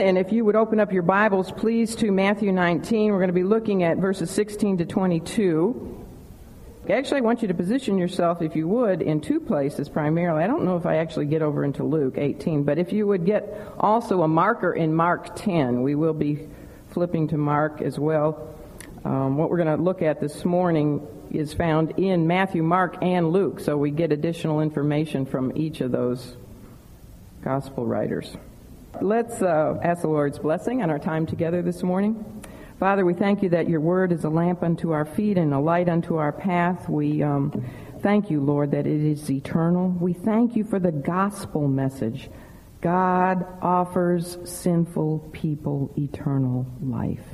And if you would open up your Bibles, please, to Matthew 19, we're going to be looking at verses 16 to 22. Actually, I want you to position yourself, if you would, in two places primarily. I don't know if I actually get over into Luke 18, but if you would get also a marker in Mark 10, we will be flipping to Mark as well. Um, what we're going to look at this morning is found in Matthew, Mark, and Luke, so we get additional information from each of those gospel writers. Let's uh, ask the Lord's blessing on our time together this morning. Father, we thank you that your word is a lamp unto our feet and a light unto our path. We um, thank you, Lord, that it is eternal. We thank you for the gospel message. God offers sinful people eternal life.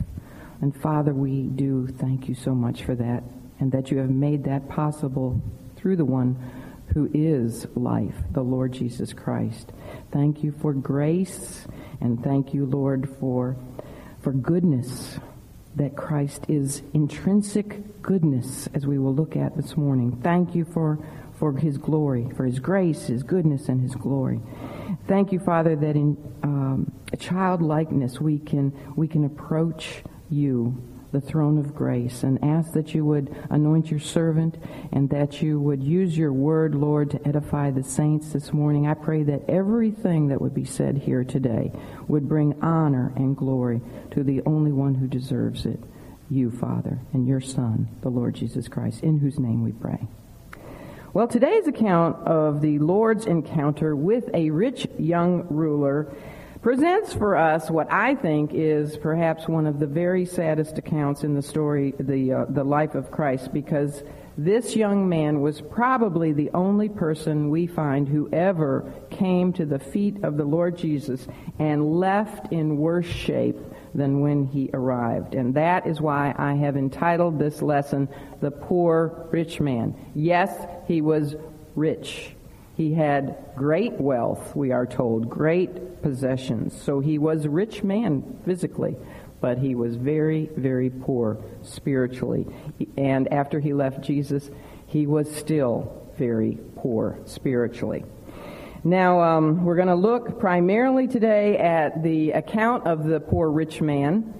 And Father, we do thank you so much for that and that you have made that possible through the one who is life, the Lord Jesus Christ. Thank you for grace and thank you, Lord, for, for goodness, that Christ is intrinsic goodness, as we will look at this morning. Thank you for, for his glory, for his grace, his goodness, and his glory. Thank you, Father, that in um, childlikeness we can, we can approach you the throne of grace and ask that you would anoint your servant and that you would use your word, Lord, to edify the saints this morning. I pray that everything that would be said here today would bring honor and glory to the only one who deserves it, you, Father, and your Son, the Lord Jesus Christ, in whose name we pray. Well, today's account of the Lord's encounter with a rich young ruler presents for us what I think is perhaps one of the very saddest accounts in the story, the, uh, the life of Christ, because this young man was probably the only person we find who ever came to the feet of the Lord Jesus and left in worse shape than when he arrived. And that is why I have entitled this lesson, The Poor Rich Man. Yes, he was rich. He had great wealth, we are told, great possessions. So he was a rich man physically, but he was very, very poor spiritually. And after he left Jesus, he was still very poor spiritually. Now, um, we're going to look primarily today at the account of the poor rich man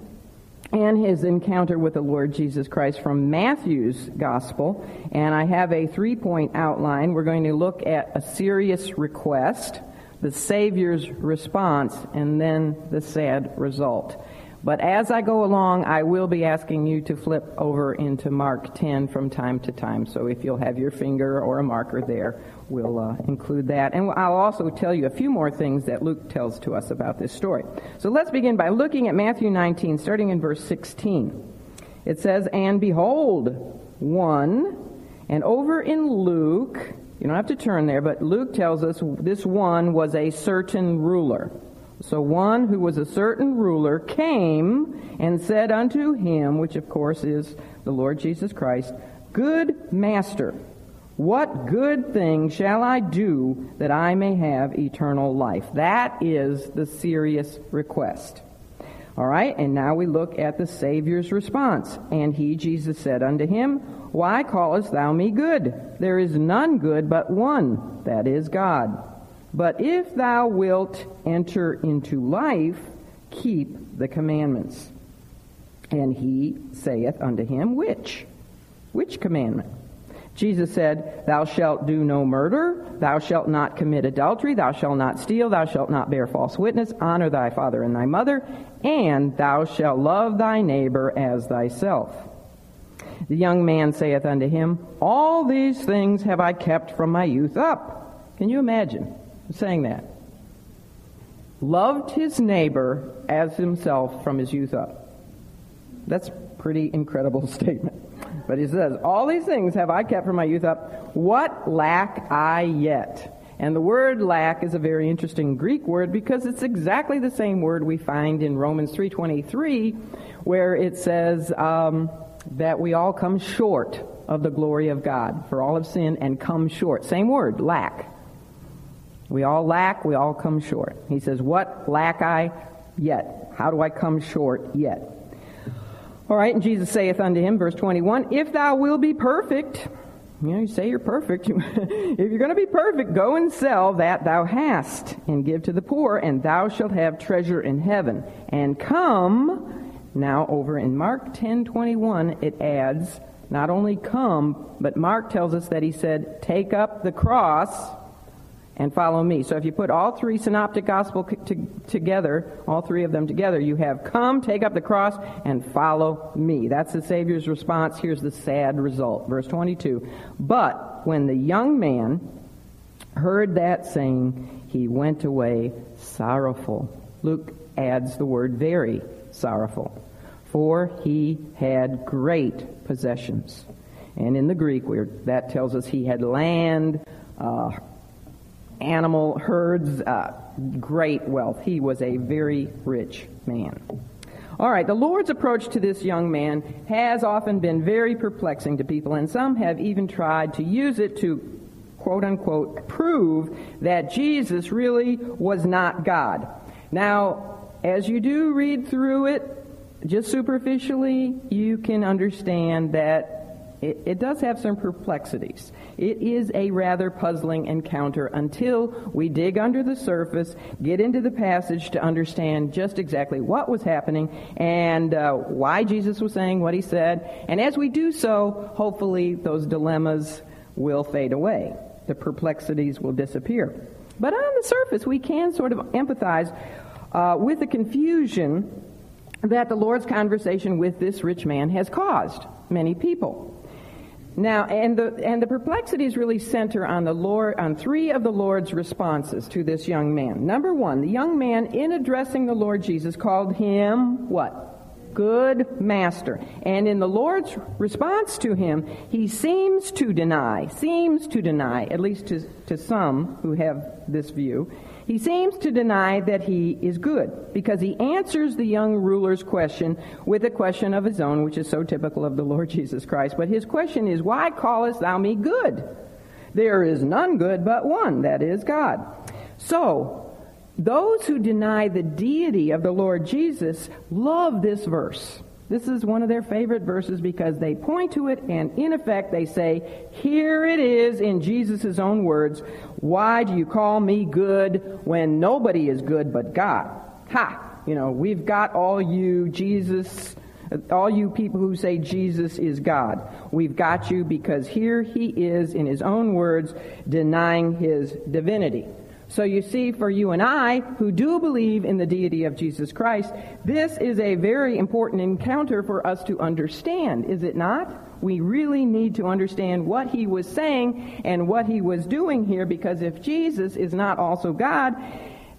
and his encounter with the Lord Jesus Christ from Matthew's gospel. And I have a three point outline. We're going to look at a serious request, the Savior's response, and then the sad result. But as I go along, I will be asking you to flip over into Mark 10 from time to time. So if you'll have your finger or a marker there, we'll uh, include that. And I'll also tell you a few more things that Luke tells to us about this story. So let's begin by looking at Matthew 19, starting in verse 16. It says, And behold, one, and over in Luke, you don't have to turn there, but Luke tells us this one was a certain ruler. So one who was a certain ruler came and said unto him, which of course is the Lord Jesus Christ, Good master, what good thing shall I do that I may have eternal life? That is the serious request. All right, and now we look at the Savior's response. And he, Jesus, said unto him, Why callest thou me good? There is none good but one, that is God. But if thou wilt enter into life, keep the commandments. And he saith unto him, Which? Which commandment? Jesus said, Thou shalt do no murder, thou shalt not commit adultery, thou shalt not steal, thou shalt not bear false witness, honor thy father and thy mother, and thou shalt love thy neighbor as thyself. The young man saith unto him, All these things have I kept from my youth up. Can you imagine saying that? Loved his neighbor as himself from his youth up. That's a pretty incredible statement. But he says, All these things have I kept from my youth up. What lack I yet? And the word lack is a very interesting Greek word because it's exactly the same word we find in Romans 3.23 where it says um, that we all come short of the glory of God. For all have sinned and come short. Same word, lack. We all lack, we all come short. He says, What lack I yet? How do I come short yet? All right, and Jesus saith unto him, verse 21, If thou wilt be perfect, You know, you say you're perfect. if you're going to be perfect, go and sell that thou hast and give to the poor, and thou shalt have treasure in heaven. And come, now over in Mark 10:21, it adds, not only come, but Mark tells us that he said, take up the cross and follow me. So if you put all three synoptic gospel together, all three of them together, you have come, take up the cross, and follow me. That's the Savior's response. Here's the sad result. Verse 22. But when the young man heard that saying, he went away sorrowful. Luke adds the word very sorrowful. For he had great possessions. And in the Greek, that tells us he had land, uh, animal herds, uh, great wealth. He was a very rich man. All right, the Lord's approach to this young man has often been very perplexing to people, and some have even tried to use it to quote unquote prove that Jesus really was not God. Now, as you do read through it, just superficially, you can understand that it, it, does have some perplexities. It is a rather puzzling encounter until we dig under the surface, get into the passage to understand just exactly what was happening and uh, why Jesus was saying what he said. And as we do so, hopefully those dilemmas will fade away. The perplexities will disappear. But on the surface, we can sort of empathize uh, with the confusion that the Lord's conversation with this rich man has caused many people. Now, and the, and the perplexities really center on the Lord, on three of the Lord's responses to this young man. Number one, the young man, in addressing the Lord Jesus, called him what? Good master. And in the Lord's response to him, he seems to deny, seems to deny, at least to, to some who have this view, he seems to deny that he is good because he answers the young ruler's question with a question of his own, which is so typical of the Lord Jesus Christ. But his question is, Why callest thou me good? There is none good but one, that is God. So, those who deny the deity of the Lord Jesus love this verse. This is one of their favorite verses because they point to it and in effect they say, here it is in Jesus' own words, why do you call me good when nobody is good but God? Ha! You know, we've got all you Jesus, all you people who say Jesus is God. We've got you because here he is in his own words denying his divinity. So you see, for you and I, who do believe in the deity of Jesus Christ, this is a very important encounter for us to understand, is it not? We really need to understand what he was saying and what he was doing here, because if Jesus is not also God,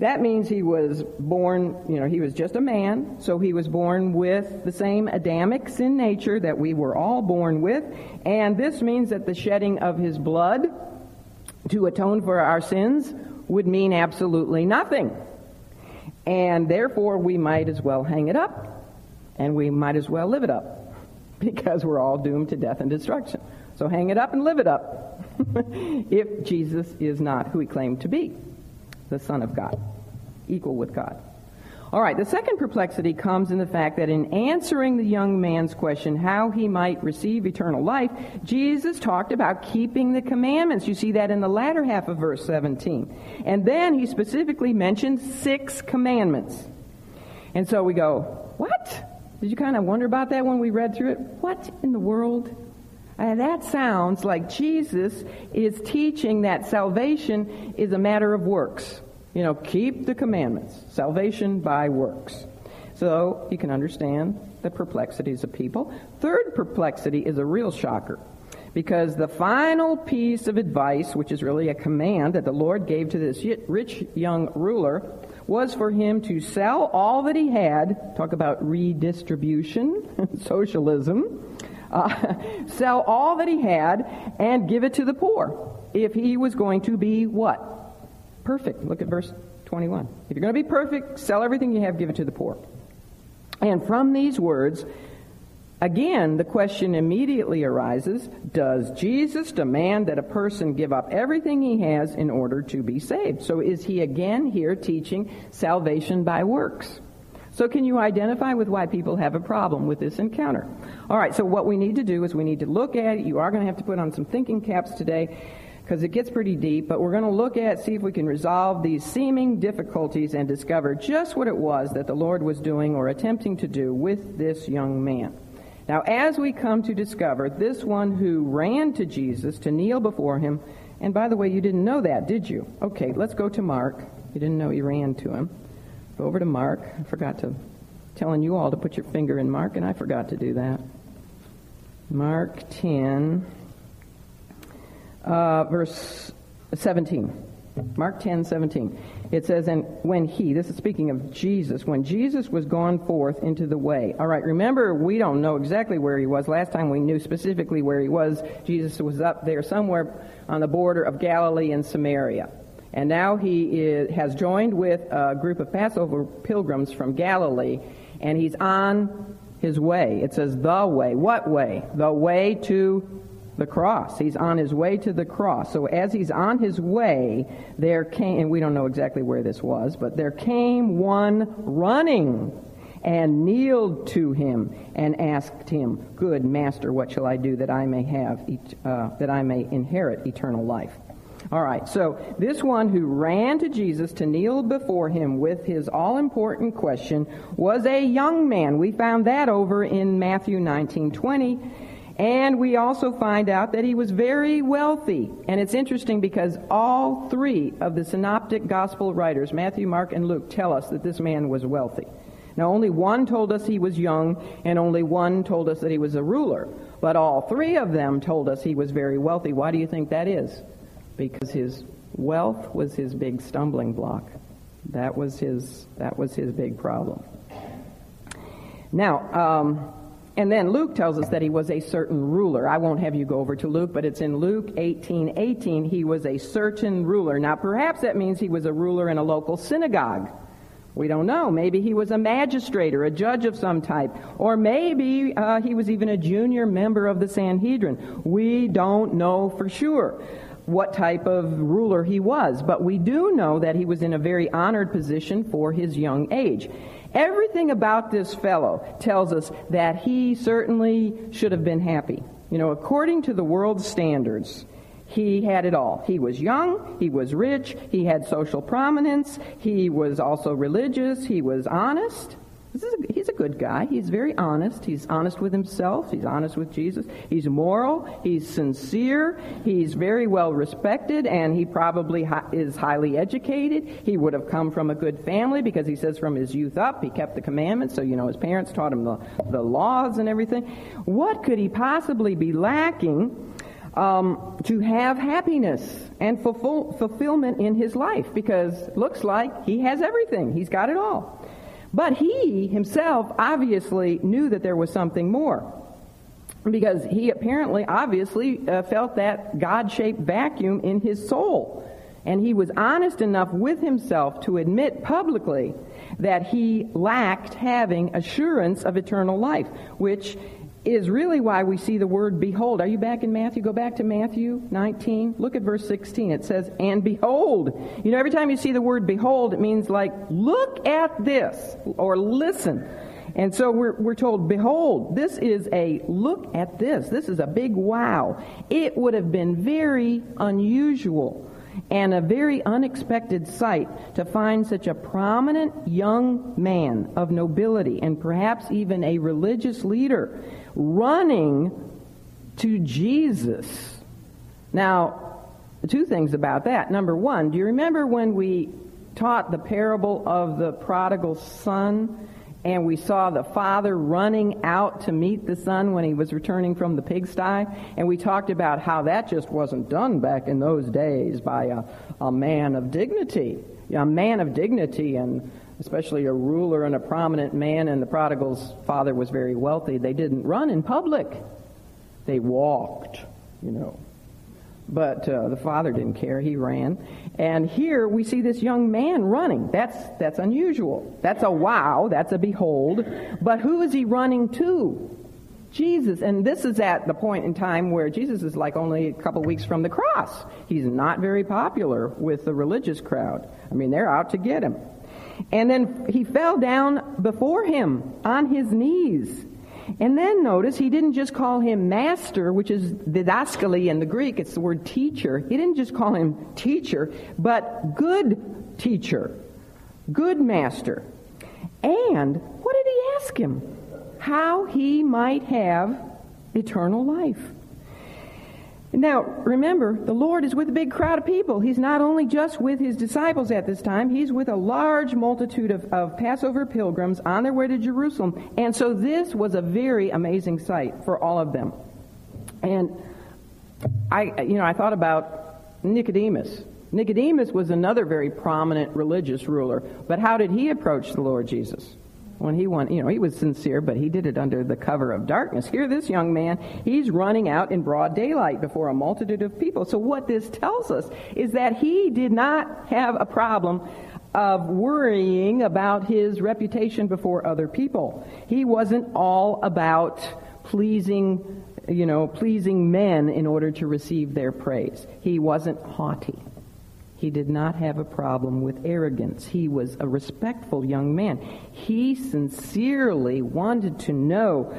that means he was born, you know, he was just a man, so he was born with the same Adamic sin nature that we were all born with, and this means that the shedding of his blood to atone for our sins would mean absolutely nothing. And therefore, we might as well hang it up, and we might as well live it up, because we're all doomed to death and destruction. So hang it up and live it up, if Jesus is not who he claimed to be, the Son of God, equal with God. All right, the second perplexity comes in the fact that in answering the young man's question how he might receive eternal life, Jesus talked about keeping the commandments. You see that in the latter half of verse 17. And then he specifically mentioned six commandments. And so we go, what? Did you kind of wonder about that when we read through it? What in the world? And that sounds like Jesus is teaching that salvation is a matter of works. You know, keep the commandments. Salvation by works. So you can understand the perplexities of people. Third perplexity is a real shocker. Because the final piece of advice, which is really a command that the Lord gave to this rich young ruler, was for him to sell all that he had. Talk about redistribution, socialism. Uh, sell all that he had and give it to the poor if he was going to be what? Perfect. Look at verse 21. If you're going to be perfect, sell everything you have, give it to the poor. And from these words, again, the question immediately arises Does Jesus demand that a person give up everything he has in order to be saved? So is he again here teaching salvation by works? So can you identify with why people have a problem with this encounter? All right, so what we need to do is we need to look at it. You are going to have to put on some thinking caps today because it gets pretty deep, but we're going to look at, see if we can resolve these seeming difficulties and discover just what it was that the Lord was doing or attempting to do with this young man. Now, as we come to discover this one who ran to Jesus to kneel before him, and by the way, you didn't know that, did you? Okay, let's go to Mark. You didn't know he ran to him. Go over to Mark. I forgot to telling you all to put your finger in Mark, and I forgot to do that. Mark 10 uh, verse 17. Mark 10, 17. It says, And when he, this is speaking of Jesus, when Jesus was gone forth into the way. All right, remember, we don't know exactly where he was. Last time we knew specifically where he was. Jesus was up there somewhere on the border of Galilee and Samaria. And now he is, has joined with a group of Passover pilgrims from Galilee, and he's on his way. It says the way. What way? The way to the cross. He's on his way to the cross. So as he's on his way, there came, and we don't know exactly where this was, but there came one running and kneeled to him and asked him, "Good master, what shall I do that I may have uh, that I may inherit eternal life?" All right, so this one who ran to Jesus to kneel before him with his all important question was a young man. We found that over in Matthew 19 20. And we also find out that he was very wealthy. And it's interesting because all three of the synoptic gospel writers, Matthew, Mark, and Luke, tell us that this man was wealthy. Now, only one told us he was young, and only one told us that he was a ruler. But all three of them told us he was very wealthy. Why do you think that is? Because his wealth was his big stumbling block. That was his, that was his big problem. Now, um, and then Luke tells us that he was a certain ruler. I won't have you go over to Luke, but it's in Luke 18, 18. He was a certain ruler. Now, perhaps that means he was a ruler in a local synagogue. We don't know. Maybe he was a magistrate or a judge of some type. Or maybe uh, he was even a junior member of the Sanhedrin. We don't know for sure what type of ruler he was, but we do know that he was in a very honored position for his young age. Everything about this fellow tells us that he certainly should have been happy. You know, according to the world's standards, he had it all. He was young, he was rich, he had social prominence, he was also religious, he was honest. A, he's a good guy. He's very honest. He's honest with himself. He's honest with Jesus. He's moral. He's sincere. He's very well respected, and he probably hi- is highly educated. He would have come from a good family because he says from his youth up he kept the commandments. So you know his parents taught him the, the laws and everything. What could he possibly be lacking? Um, to have happiness and fulfill, fulfillment in his life because looks like he has everything. He's got it all. But he himself obviously knew that there was something more. Because he apparently, obviously, uh, felt that God shaped vacuum in his soul. And he was honest enough with himself to admit publicly that he lacked having assurance of eternal life, which is really why we see the word behold. Are you back in Matthew? Go back to Matthew 19. Look at verse 16. It says, and behold. You know, every time you see the word behold, it means like, look at this, or listen. And so we're, we're told, behold, this is a look at this. This is a big wow. It would have been very unusual and a very unexpected sight to find such a prominent young man of nobility and perhaps even a religious leader running to Jesus. Now, two things about that. Number one, do you remember when we taught the parable of the prodigal son? and we saw the father running out to meet the son when he was returning from the pigsty. And we talked about how that just wasn't done back in those days by a, a man of dignity. A man of dignity, and especially a ruler and a prominent man, and the prodigal's father was very wealthy. They didn't run in public, they walked, you know. But uh, the father didn't care. He ran. And here we see this young man running. That's, that's unusual. That's a wow. That's a behold. But who is he running to? Jesus. And this is at the point in time where Jesus is like only a couple weeks from the cross. He's not very popular with the religious crowd. I mean, they're out to get him. And then he fell down before him on his knees. And then notice he didn't just call him master, which is didaskali in the Greek, it's the word teacher. He didn't just call him teacher, but good teacher, good master. And what did he ask him? How he might have eternal life. Now, remember, the Lord is with a big crowd of people. He's not only just with his disciples at this time, he's with a large multitude of, of Passover pilgrims on their way to Jerusalem. And so this was a very amazing sight for all of them. And I, you know, I thought about Nicodemus. Nicodemus was another very prominent religious ruler, but how did he approach the Lord Jesus? When he went, you know, he was sincere, but he did it under the cover of darkness. Here, this young man, he's running out in broad daylight before a multitude of people. So what this tells us is that he did not have a problem of worrying about his reputation before other people. He wasn't all about pleasing, you know, pleasing men in order to receive their praise. He wasn't haughty. He did not have a problem with arrogance. He was a respectful young man. He sincerely wanted to know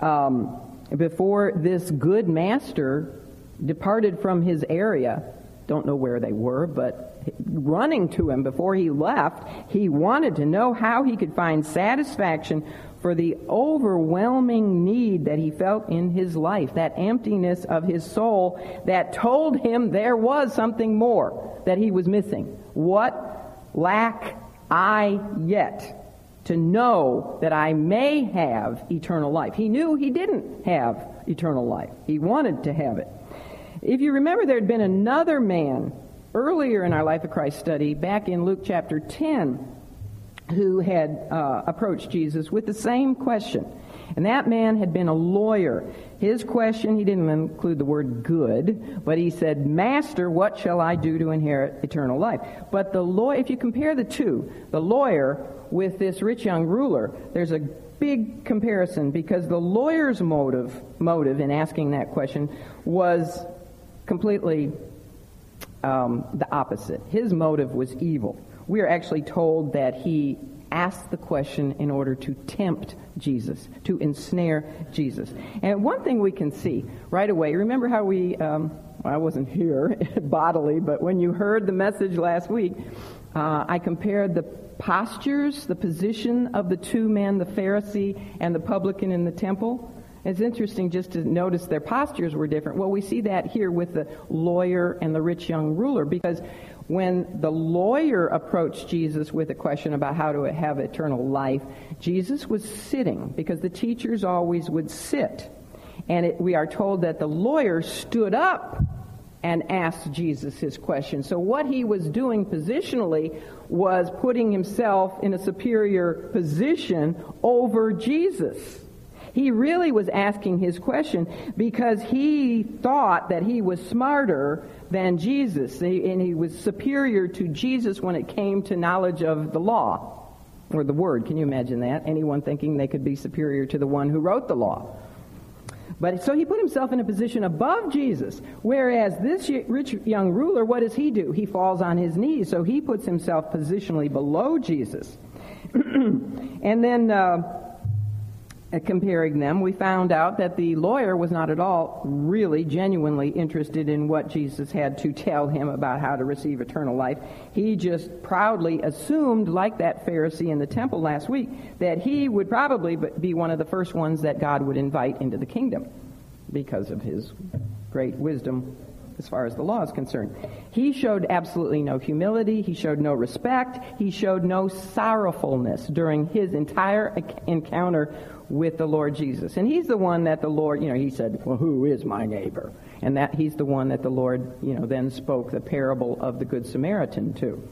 um, before this good master departed from his area. Don't know where they were, but running to him before he left, he wanted to know how he could find satisfaction for the overwhelming need that he felt in his life, that emptiness of his soul that told him there was something more that he was missing. What lack I yet to know that I may have eternal life? He knew he didn't have eternal life. He wanted to have it. If you remember, there had been another man earlier in our Life of Christ study, back in Luke chapter 10, who had uh, approached Jesus with the same question. And that man had been a lawyer. His question, he didn't include the word good, but he said, Master, what shall I do to inherit eternal life? But the lawyer, if you compare the two, the lawyer with this rich young ruler, there's a big comparison because the lawyer's motive, motive in asking that question was completely um, the opposite. His motive was evil we are actually told that he asked the question in order to tempt Jesus, to ensnare Jesus. And one thing we can see right away, remember how we, um, well, I wasn't here bodily, but when you heard the message last week, uh, I compared the postures, the position of the two men, the Pharisee and the publican in the temple. It's interesting just to notice their postures were different. Well, we see that here with the lawyer and the rich young ruler because when the lawyer approached Jesus with a question about how to have eternal life, Jesus was sitting because the teachers always would sit. And it, we are told that the lawyer stood up and asked Jesus his question. So what he was doing positionally was putting himself in a superior position over Jesus. He really was asking his question because he thought that he was smarter than Jesus, and he was superior to Jesus when it came to knowledge of the law or the word. Can you imagine that? Anyone thinking they could be superior to the one who wrote the law. But so he put himself in a position above Jesus. Whereas this rich young ruler, what does he do? He falls on his knees. So he puts himself positionally below Jesus. and then uh, comparing them, we found out that the lawyer was not at all really genuinely interested in what Jesus had to tell him about how to receive eternal life. He just proudly assumed, like that Pharisee in the temple last week, that he would probably be one of the first ones that God would invite into the kingdom because of his great wisdom as far as the law is concerned. He showed absolutely no humility. He showed no respect. He showed no sorrowfulness during his entire encounter with the Lord Jesus. And he's the one that the Lord, you know, he said, well, who is my neighbor? And that he's the one that the Lord, you know, then spoke the parable of the Good Samaritan to.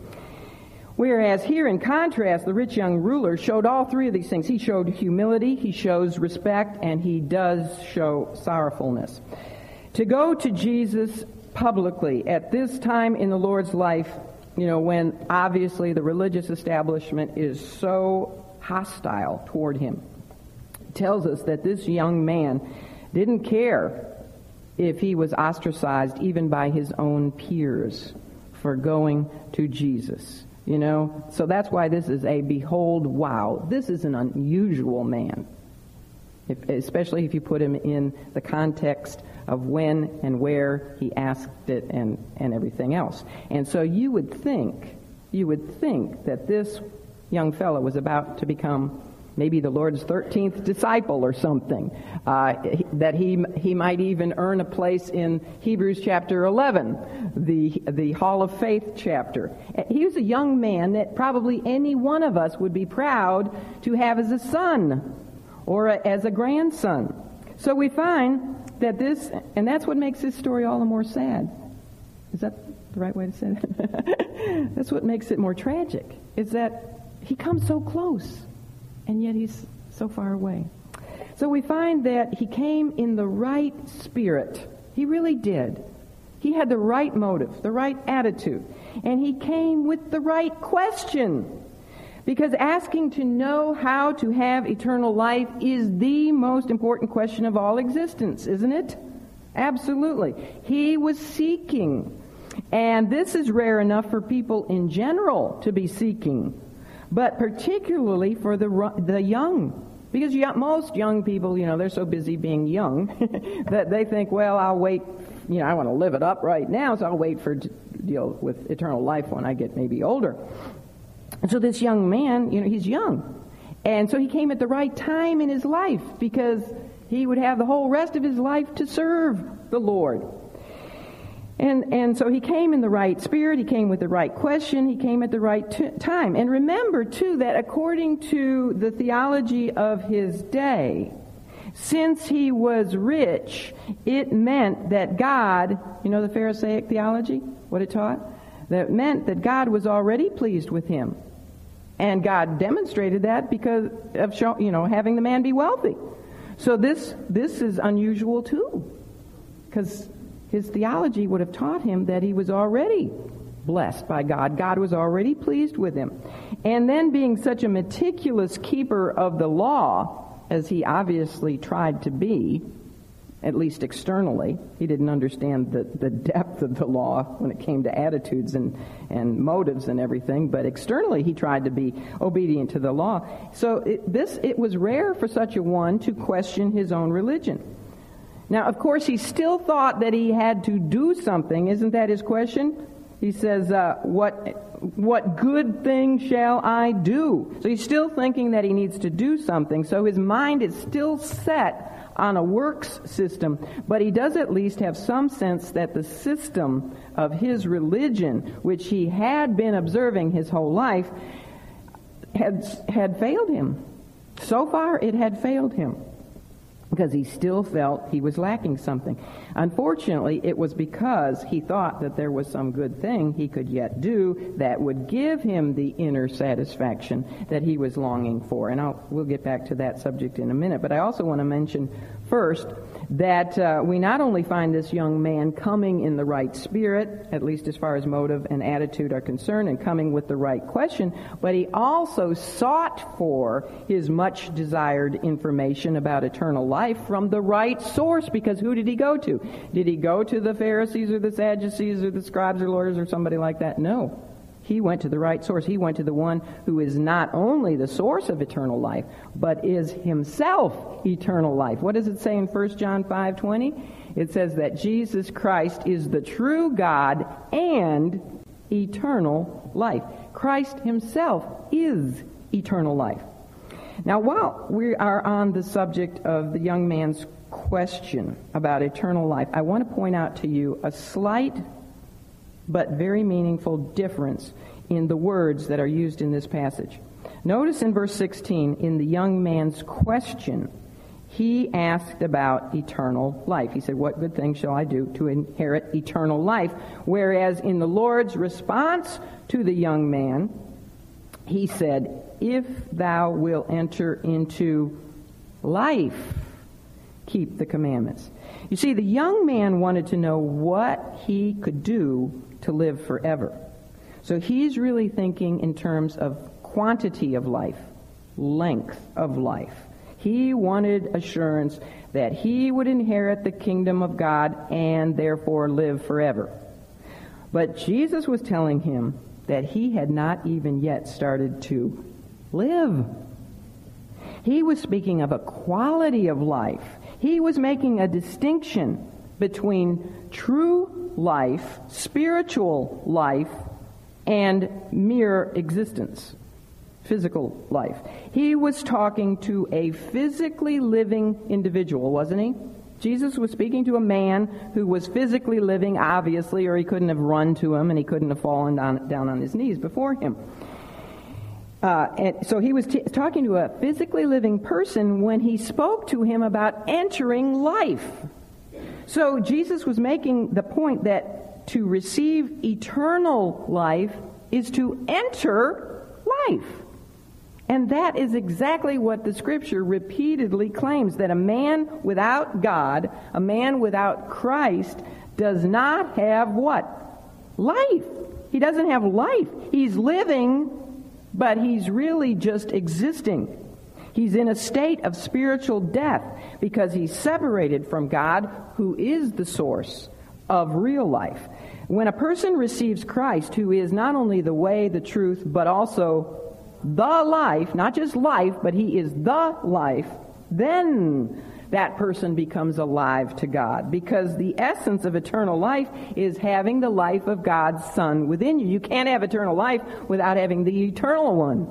Whereas here, in contrast, the rich young ruler showed all three of these things. He showed humility, he shows respect, and he does show sorrowfulness. To go to Jesus publicly at this time in the Lord's life, you know, when obviously the religious establishment is so hostile toward him, tells us that this young man didn't care if he was ostracized even by his own peers for going to Jesus. You know, so that's why this is a behold, wow. This is an unusual man, if, especially if you put him in the context of when and where he asked it and, and everything else. And so you would think, you would think that this young fellow was about to become maybe the Lord's 13th disciple or something, uh, that he, he might even earn a place in Hebrews chapter 11, the, the Hall of Faith chapter. He was a young man that probably any one of us would be proud to have as a son or a, as a grandson. So we find that this, and that's what makes this story all the more sad. Is that the right way to say it? that's what makes it more tragic, is that he comes so close and yet he's so far away. So we find that he came in the right spirit. He really did. He had the right motive, the right attitude, and he came with the right question. Because asking to know how to have eternal life is the most important question of all existence, isn't it? Absolutely. He was seeking. And this is rare enough for people in general to be seeking but particularly for the, the young. Because most young people, you know, they're so busy being young that they think, well, I'll wait, you know, I want to live it up right now, so I'll wait for deal with eternal life when I get maybe older. And so this young man, you know, he's young. And so he came at the right time in his life because he would have the whole rest of his life to serve the Lord. And, and so he came in the right spirit, he came with the right question, he came at the right t- time. And remember, too, that according to the theology of his day, since he was rich, it meant that God, you know the Pharisaic theology, what it taught? That meant that God was already pleased with him. And God demonstrated that because of show, you know having the man be wealthy. So this this is unusual too. Because his theology would have taught him that he was already blessed by God. God was already pleased with him. And then being such a meticulous keeper of the law, as he obviously tried to be, at least externally, he didn't understand the, the depth of the law when it came to attitudes and, and motives and everything, but externally he tried to be obedient to the law. So it, this, it was rare for such a one to question his own religion. Now, of course, he still thought that he had to do something. Isn't that his question? He says, uh, what, what good thing shall I do? So he's still thinking that he needs to do something. So his mind is still set on a works system, but he does at least have some sense that the system of his religion, which he had been observing his whole life, had, had failed him. So far, it had failed him because he still felt he was lacking something. Unfortunately, it was because he thought that there was some good thing he could yet do that would give him the inner satisfaction that he was longing for. And I'll, we'll get back to that subject in a minute. But I also want to mention first that uh, we not only find this young man coming in the right spirit, at least as far as motive and attitude are concerned, and coming with the right question, but he also sought for his much desired information about eternal life from the right source, because who did he go to? Did he go to the Pharisees or the Sadducees or the scribes or lawyers or somebody like that? No. He went to the right source. He went to the one who is not only the source of eternal life, but is himself eternal life. What does it say in 1 John 5:20? It says that Jesus Christ is the true God and eternal life. Christ himself is eternal life. Now, while we are on the subject of the young man's question about eternal life, I want to point out to you a slight but very meaningful difference in the words that are used in this passage. Notice in verse 16, in the young man's question, he asked about eternal life. He said, What good thing shall I do to inherit eternal life? Whereas in the Lord's response to the young man, he said, If thou wilt enter into life, keep the commandments. You see, the young man wanted to know what he could do to live forever. So he's really thinking in terms of quantity of life, length of life. He wanted assurance that he would inherit the kingdom of God and therefore live forever. But Jesus was telling him that he had not even yet started to live. He was speaking of a quality of life. He was making a distinction between true life, spiritual life, and mere existence, physical life. He was talking to a physically living individual, wasn't he? Jesus was speaking to a man who was physically living, obviously, or he couldn't have run to him and he couldn't have fallen down, down on his knees before him. Uh, and so he was t- talking to a physically living person when he spoke to him about entering life. So Jesus was making the point that to receive eternal life is to enter life. And that is exactly what the scripture repeatedly claims that a man without God, a man without Christ, does not have what? Life. He doesn't have life. He's living, but he's really just existing. He's in a state of spiritual death because he's separated from God, who is the source of real life. When a person receives Christ, who is not only the way, the truth, but also the life, not just life, but he is the life, then that person becomes alive to God. Because the essence of eternal life is having the life of God's Son within you. You can't have eternal life without having the eternal one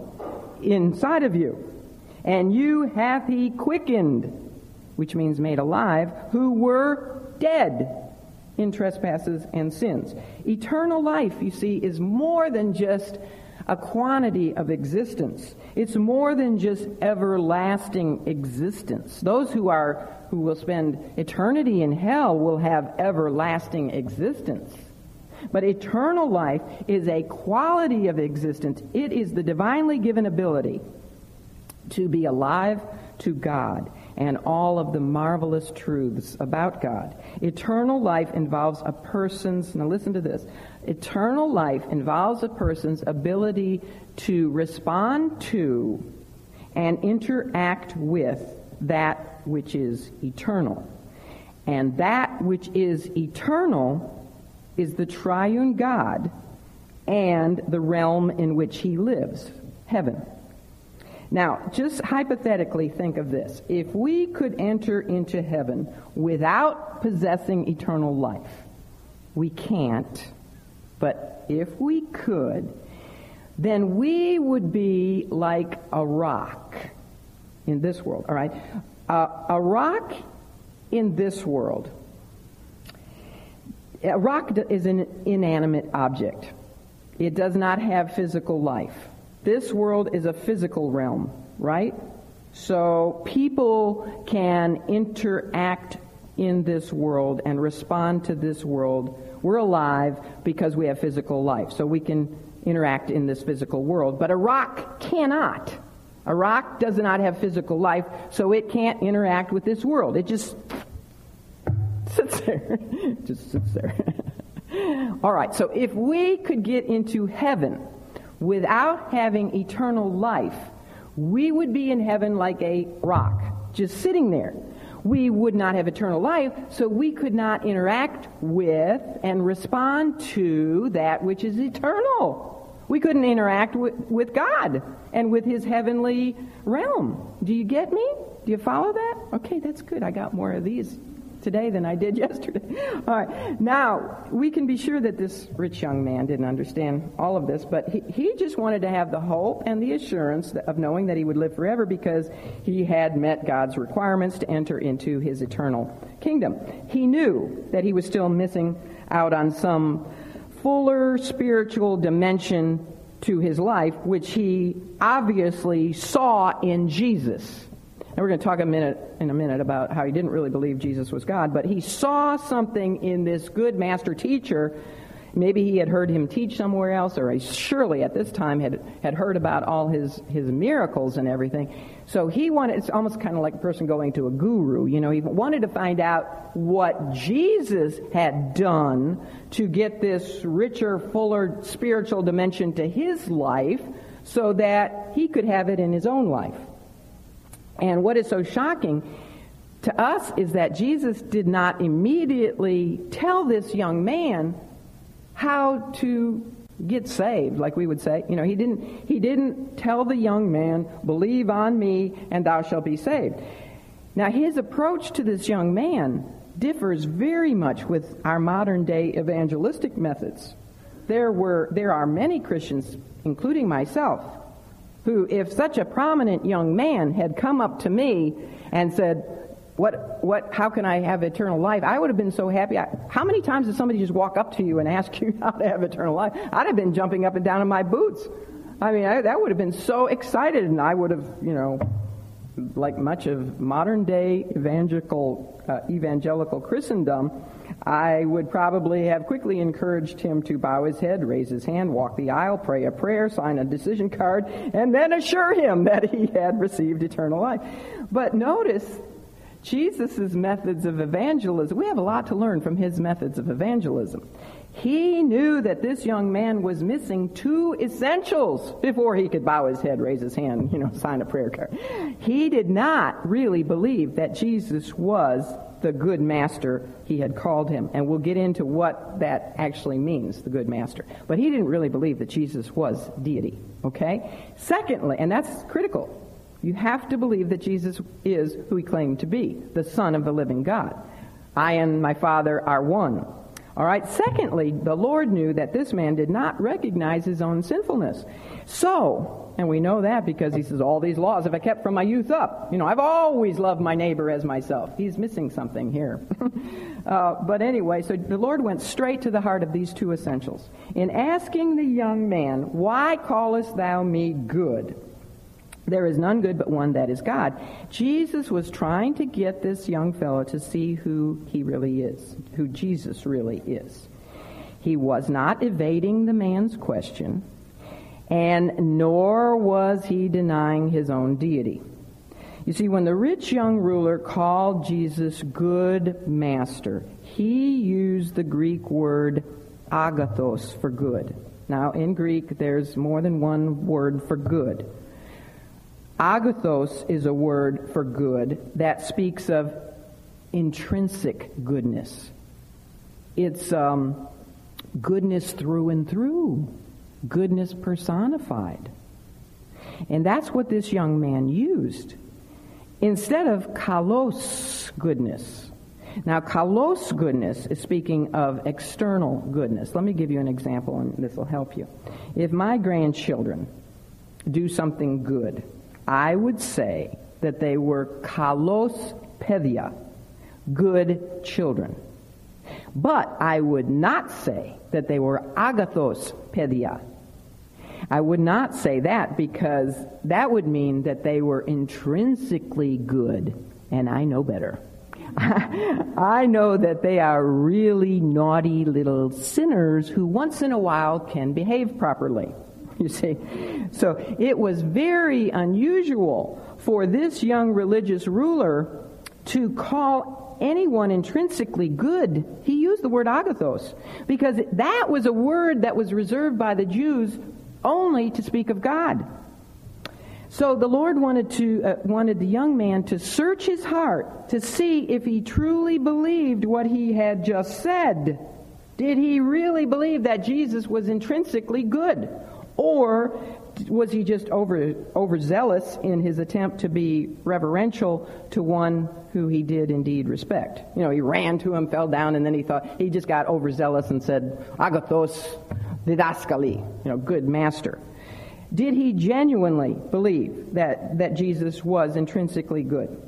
inside of you. And you hath he quickened, which means made alive, who were dead in trespasses and sins. Eternal life, you see, is more than just a quantity of existence. It's more than just everlasting existence. Those who are who will spend eternity in hell will have everlasting existence. But eternal life is a quality of existence. It is the divinely given ability to be alive to God and all of the marvelous truths about God. Eternal life involves a person's, now listen to this, eternal life involves a person's ability to respond to and interact with that which is eternal. And that which is eternal is the triune God and the realm in which he lives, heaven. Now, just hypothetically think of this. If we could enter into heaven without possessing eternal life, we can't, but if we could, then we would be like a rock in this world, all right? Uh, a rock in this world. A rock is an inanimate object. It does not have physical life. This world is a physical realm, right? So people can interact in this world and respond to this world. We're alive because we have physical life, so we can interact in this physical world. But a rock cannot. A rock does not have physical life, so it can't interact with this world. It just sits there. just sits there. All right, so if we could get into heaven, without having eternal life, we would be in heaven like a rock, just sitting there. We would not have eternal life, so we could not interact with and respond to that which is eternal. We couldn't interact with, with God and with His heavenly realm. Do you get me? Do you follow that? Okay, that's good. I got more of these today than I did yesterday. All right. Now, we can be sure that this rich young man didn't understand all of this, but he, he just wanted to have the hope and the assurance of knowing that he would live forever because he had met God's requirements to enter into his eternal kingdom. He knew that he was still missing out on some fuller spiritual dimension to his life, which he obviously saw in Jesus. And we're going to talk a minute in a minute about how he didn't really believe Jesus was God, but he saw something in this good master teacher. Maybe he had heard him teach somewhere else, or he surely at this time had, had heard about all his, his miracles and everything. So he wanted, it's almost kind of like a person going to a guru, you know, he wanted to find out what Jesus had done to get this richer, fuller spiritual dimension to his life so that he could have it in his own life. And what is so shocking to us is that Jesus did not immediately tell this young man how to get saved, like we would say. You know, he didn't, he didn't tell the young man, believe on me and thou shalt be saved. Now, his approach to this young man differs very much with our modern day evangelistic methods. There were, there are many Christians, including myself, who, if such a prominent young man had come up to me and said, what, what, how can I have eternal life? I would have been so happy. I, how many times does somebody just walk up to you and ask you how to have eternal life? I'd have been jumping up and down in my boots. I mean, I, that would have been so excited, and I would have, you know, like much of modern day evangelical, uh, evangelical Christendom, I would probably have quickly encouraged him to bow his head, raise his hand, walk the aisle, pray a prayer, sign a decision card, and then assure him that he had received eternal life. But notice Jesus' methods of evangelism, we have a lot to learn from his methods of evangelism. He knew that this young man was missing two essentials before he could bow his head, raise his hand, you know, sign a prayer card. He did not really believe that Jesus was the good master he had called him. And we'll get into what that actually means, the good master. But he didn't really believe that Jesus was deity. Okay? Secondly, and that's critical, you have to believe that Jesus is who he claimed to be, the Son of the living God. I and my Father are one. All right. Secondly, the Lord knew that this man did not recognize his own sinfulness. So, and we know that because he says, all these laws have I kept from my youth up. You know, I've always loved my neighbor as myself. He's missing something here. uh, but anyway, so the Lord went straight to the heart of these two essentials. In asking the young man, Why callest thou me good? There is none good but one that is God. Jesus was trying to get this young fellow to see who he really is, who Jesus really is. He was not evading the man's question, and nor was he denying his own deity. You see, when the rich young ruler called Jesus good master, he used the Greek word agathos for good. Now, in Greek, there's more than one word for good. Agathos is a word for good that speaks of intrinsic goodness. It's um, goodness through and through, goodness personified. And that's what this young man used. Instead of kalos goodness. Now, kalos goodness is speaking of external goodness. Let me give you an example, and this will help you. If my grandchildren do something good, I would say that they were kalos pedia, good children. But I would not say that they were agathos pedia. I would not say that because that would mean that they were intrinsically good, and I know better. I know that they are really naughty little sinners who once in a while can behave properly. You see? So it was very unusual for this young religious ruler to call anyone intrinsically good. He used the word agathos because that was a word that was reserved by the Jews only to speak of God. So the Lord wanted to uh, wanted the young man to search his heart to see if he truly believed what he had just said. Did he really believe that Jesus was intrinsically good? Or was he just over overzealous in his attempt to be reverential to one who he did indeed respect? You know, he ran to him, fell down, and then he thought he just got overzealous and said, "Agathos didaskali," you know, good master. Did he genuinely believe that that Jesus was intrinsically good?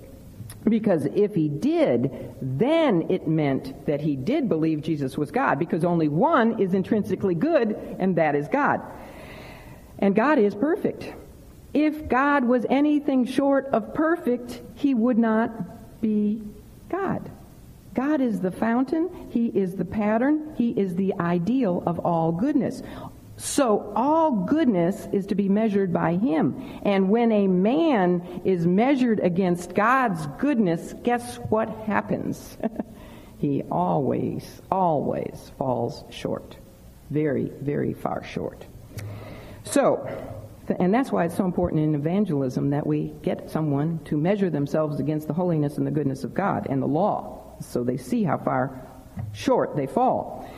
Because if he did, then it meant that he did believe Jesus was God, because only one is intrinsically good, and that is God. And God is perfect. If God was anything short of perfect, he would not be God. God is the fountain, he is the pattern, he is the ideal of all goodness. So all goodness is to be measured by him. And when a man is measured against God's goodness, guess what happens? he always, always falls short. Very, very far short. So, and that's why it's so important in evangelism that we get someone to measure themselves against the holiness and the goodness of God and the law so they see how far short they fall.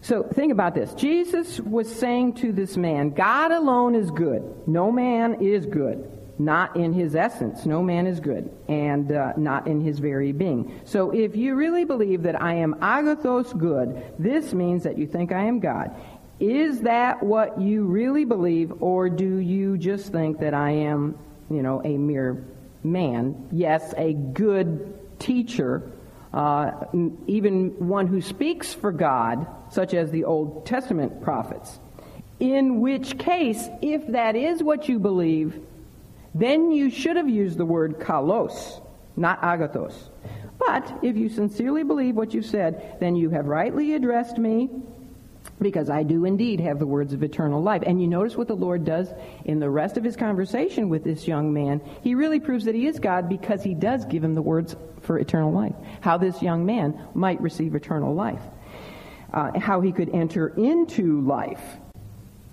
So think about this. Jesus was saying to this man, God alone is good. No man is good. Not in his essence. No man is good. And uh, not in his very being. So if you really believe that I am agathos good, this means that you think I am God. Is that what you really believe, or do you just think that I am, you know, a mere man? Yes, a good teacher, uh, even one who speaks for God, such as the Old Testament prophets. In which case, if that is what you believe, then you should have used the word kalos, not agathos. But if you sincerely believe what you said, then you have rightly addressed me because I do indeed have the words of eternal life. And you notice what the Lord does in the rest of his conversation with this young man. He really proves that he is God because he does give him the words for eternal life. How this young man might receive eternal life. Uh, how he could enter into life.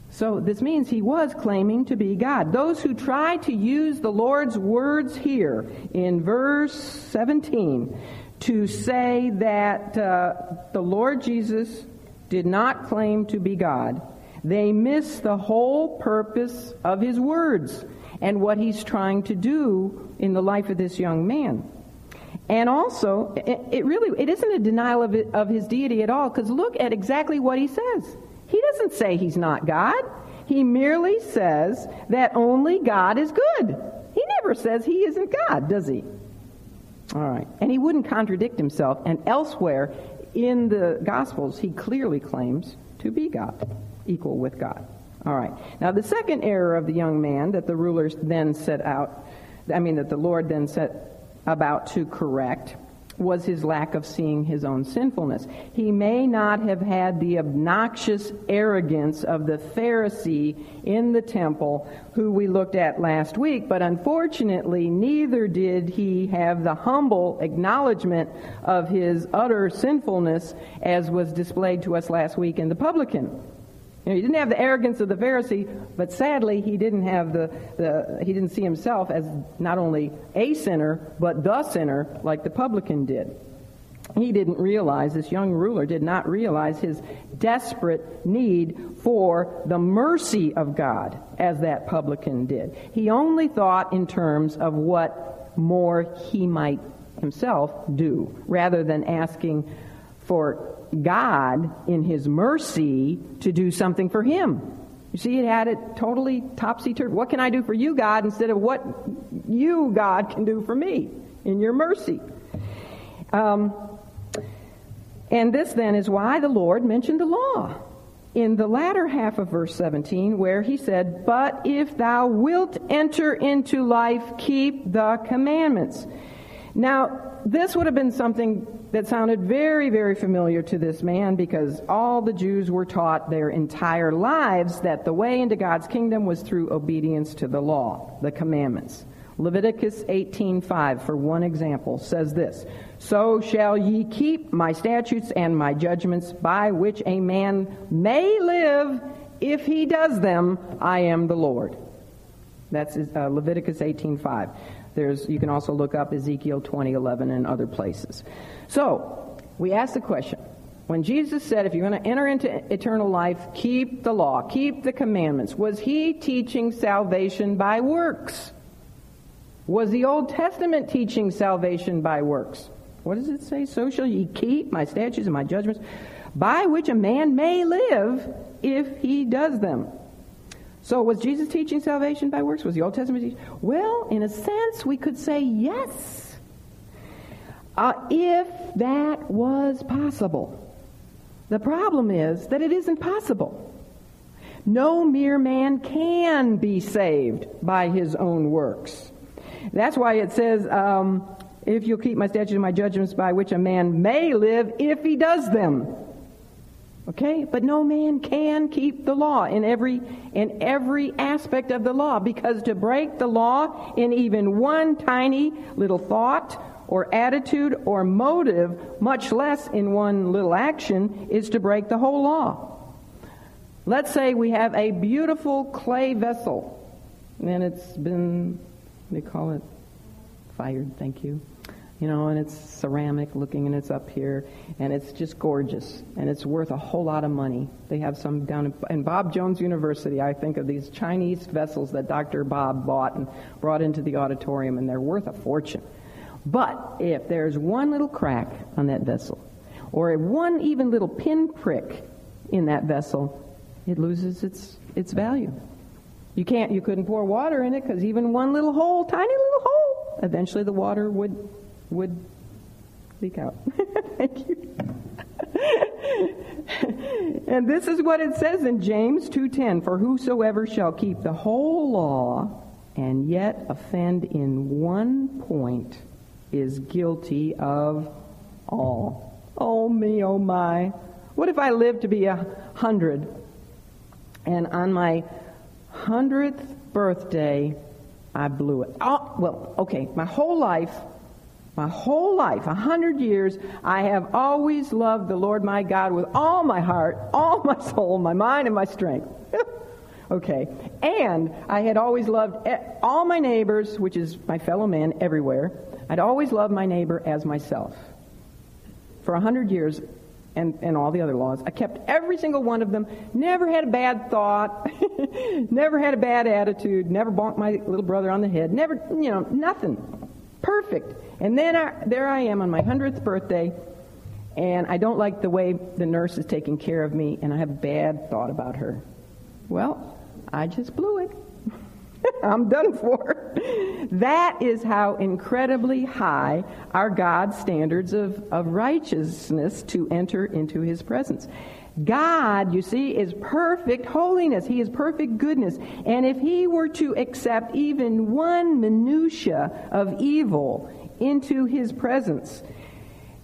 So this means he was claiming to be God. Those who try to use the Lord's words here in verse 17 to say that uh, the Lord Jesus did not claim to be God, they miss the whole purpose of his words and what he's trying to do in the life of this young man. And also, it, really it isn't a denial of, it, of his deity at all, because look at exactly what he says. He doesn't say he's not God. He merely says that only God is good. He never says he isn't God, does he? All right. And he wouldn't contradict himself. And elsewhere, in the Gospels, he clearly claims to be God, equal with God. All right. Now, the second error of the young man that the rulers then set out, I mean, that the Lord then set about to correct, was his lack of seeing his own sinfulness. He may not have had the obnoxious arrogance of the Pharisee in the temple who we looked at last week, but unfortunately neither did he have the humble acknowledgement of his utter sinfulness as was displayed to us last week in the publican. You know, he didn't have the arrogance of the Pharisee, but sadly, he didn't have the, the he didn't see himself as not only a sinner, but the sinner like the publican did. He didn't realize, this young ruler did not realize his desperate need for the mercy of God as that publican did. He only thought in terms of what more he might himself do, rather than asking for God, in His mercy, to do something for him. You see, it had it totally topsy-turvy. What can I do for you, God, instead of what you, God, can do for me in your mercy? Um, and this then is why the Lord mentioned the law in the latter half of verse 17, where he said, But if thou wilt enter into life, keep the commandments. Now, this would have been something that sounded very, very familiar to this man because all the Jews were taught their entire lives that the way into God's kingdom was through obedience to the law, the commandments. Leviticus 18:5 for one example says this, "So shall ye keep my statutes and my judgments by which a man may live if he does them, I am the Lord." That's uh, Leviticus 18:5. There's, you can also look up Ezekiel 20:11 and other places. So, we ask the question when Jesus said, if you're going to enter into eternal life, keep the law, keep the commandments, was he teaching salvation by works? Was the Old Testament teaching salvation by works? What does it say? So shall ye keep my statutes and my judgments, by which a man may live if he does them. So was Jesus teaching salvation by works? Was the Old Testament teaching? Well, in a sense, we could say yes. Uh, if that was possible. The problem is that it isn't possible. No mere man can be saved by his own works. That's why it says, um, if you'll keep my statutes and my judgments by which a man may live if he does them. Okay? But no man can keep the law in every, in every aspect of the law because to break the law in even one tiny little thought or attitude or motive, much less in one little action, is to break the whole law. Let's say we have a beautiful clay vessel, and it's been, they call it fired, thank you. You know, and it's ceramic looking and it's up here and it's just gorgeous and it's worth a whole lot of money. They have some down in, Bob Jones University. I think of these Chinese vessels that Dr. Bob bought and brought into the auditorium and they're worth a fortune. But if there's one little crack on that vessel or one even little pinprick in that vessel, it loses its, its value. You can't, you couldn't pour water in it because even one little hole, tiny little hole, eventually the water would would leak out. Thank you. and this is what it says in James 2:10, for whosoever shall keep the whole law and yet offend in one point is guilty of all. Oh me, oh my. What if I live to be a hundred and on my hundredth birthday I blew it? Oh, well, okay, my whole life my whole life, a hundred years, I have always loved the Lord my God with all my heart, all my soul, my mind, and my strength. okay. And I had always loved all my neighbors, which is my fellow man everywhere. I'd always loved my neighbor as myself. For a hundred years, and, and all the other laws. I kept every single one of them. Never had a bad thought. never had a bad attitude. Never bonked my little brother on the head. Never, you know, nothing. Perfect. And then I, there I am on my 100th birthday, and I don't like the way the nurse is taking care of me, and I have a bad thought about her. Well, I just blew it. I'm done for. That is how incredibly high are God's standards of, of righteousness to enter into his presence. God, you see, is perfect holiness. He is perfect goodness. And if he were to accept even one minutia of evil into his presence,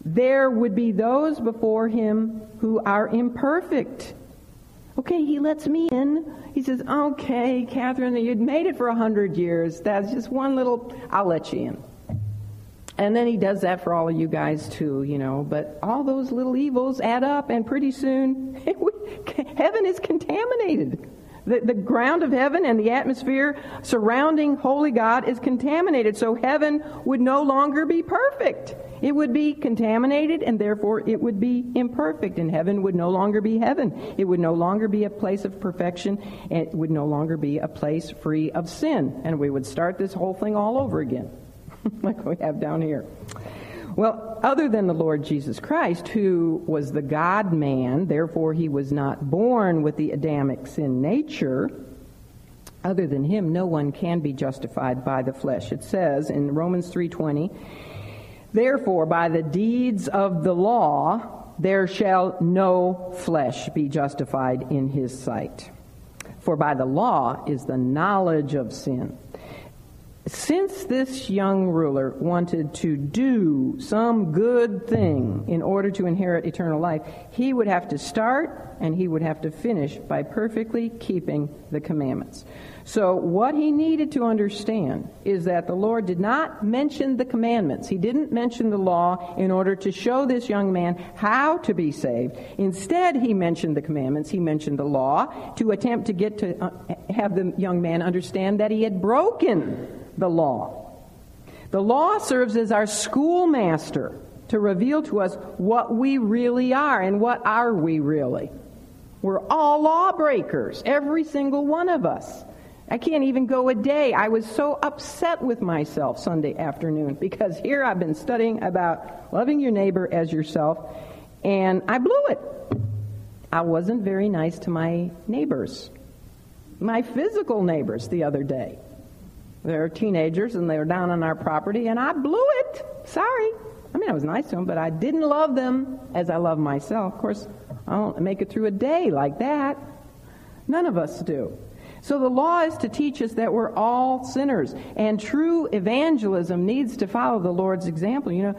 there would be those before him who are imperfect. Okay, he lets me in. He says, okay, Catherine, you'd made it for a hundred years. That's just one little, I'll let you in. And then he does that for all of you guys too, you know. But all those little evils add up, and pretty soon, heaven is contaminated. The, the ground of heaven and the atmosphere surrounding holy God is contaminated. So heaven would no longer be perfect. It would be contaminated and therefore it would be imperfect. And heaven would no longer be heaven. It would no longer be a place of perfection. It would no longer be a place free of sin. And we would start this whole thing all over again, like we have down here. Well, other than the Lord Jesus Christ, who was the God man, therefore he was not born with the Adamic sin nature, other than him no one can be justified by the flesh. It says in Romans 3:20, "Therefore by the deeds of the law there shall no flesh be justified in his sight. For by the law is the knowledge of sin." Since this young ruler wanted to do some good thing in order to inherit eternal life, he would have to start and he would have to finish by perfectly keeping the commandments. So, what he needed to understand is that the Lord did not mention the commandments. He didn't mention the law in order to show this young man how to be saved. Instead, he mentioned the commandments. He mentioned the law to attempt to get to uh, have the young man understand that he had broken the law. The law serves as our schoolmaster to reveal to us what we really are and what are we really. We're all lawbreakers, every single one of us. I can't even go a day. I was so upset with myself Sunday afternoon because here I've been studying about loving your neighbor as yourself, and I blew it. I wasn't very nice to my neighbors, my physical neighbors, the other day. They're teenagers and they were down on our property, and I blew it. Sorry. I mean, I was nice to them, but I didn't love them as I love myself. Of course, I don't make it through a day like that. None of us do. So the law is to teach us that we're all sinners, and true evangelism needs to follow the Lord's example. You know,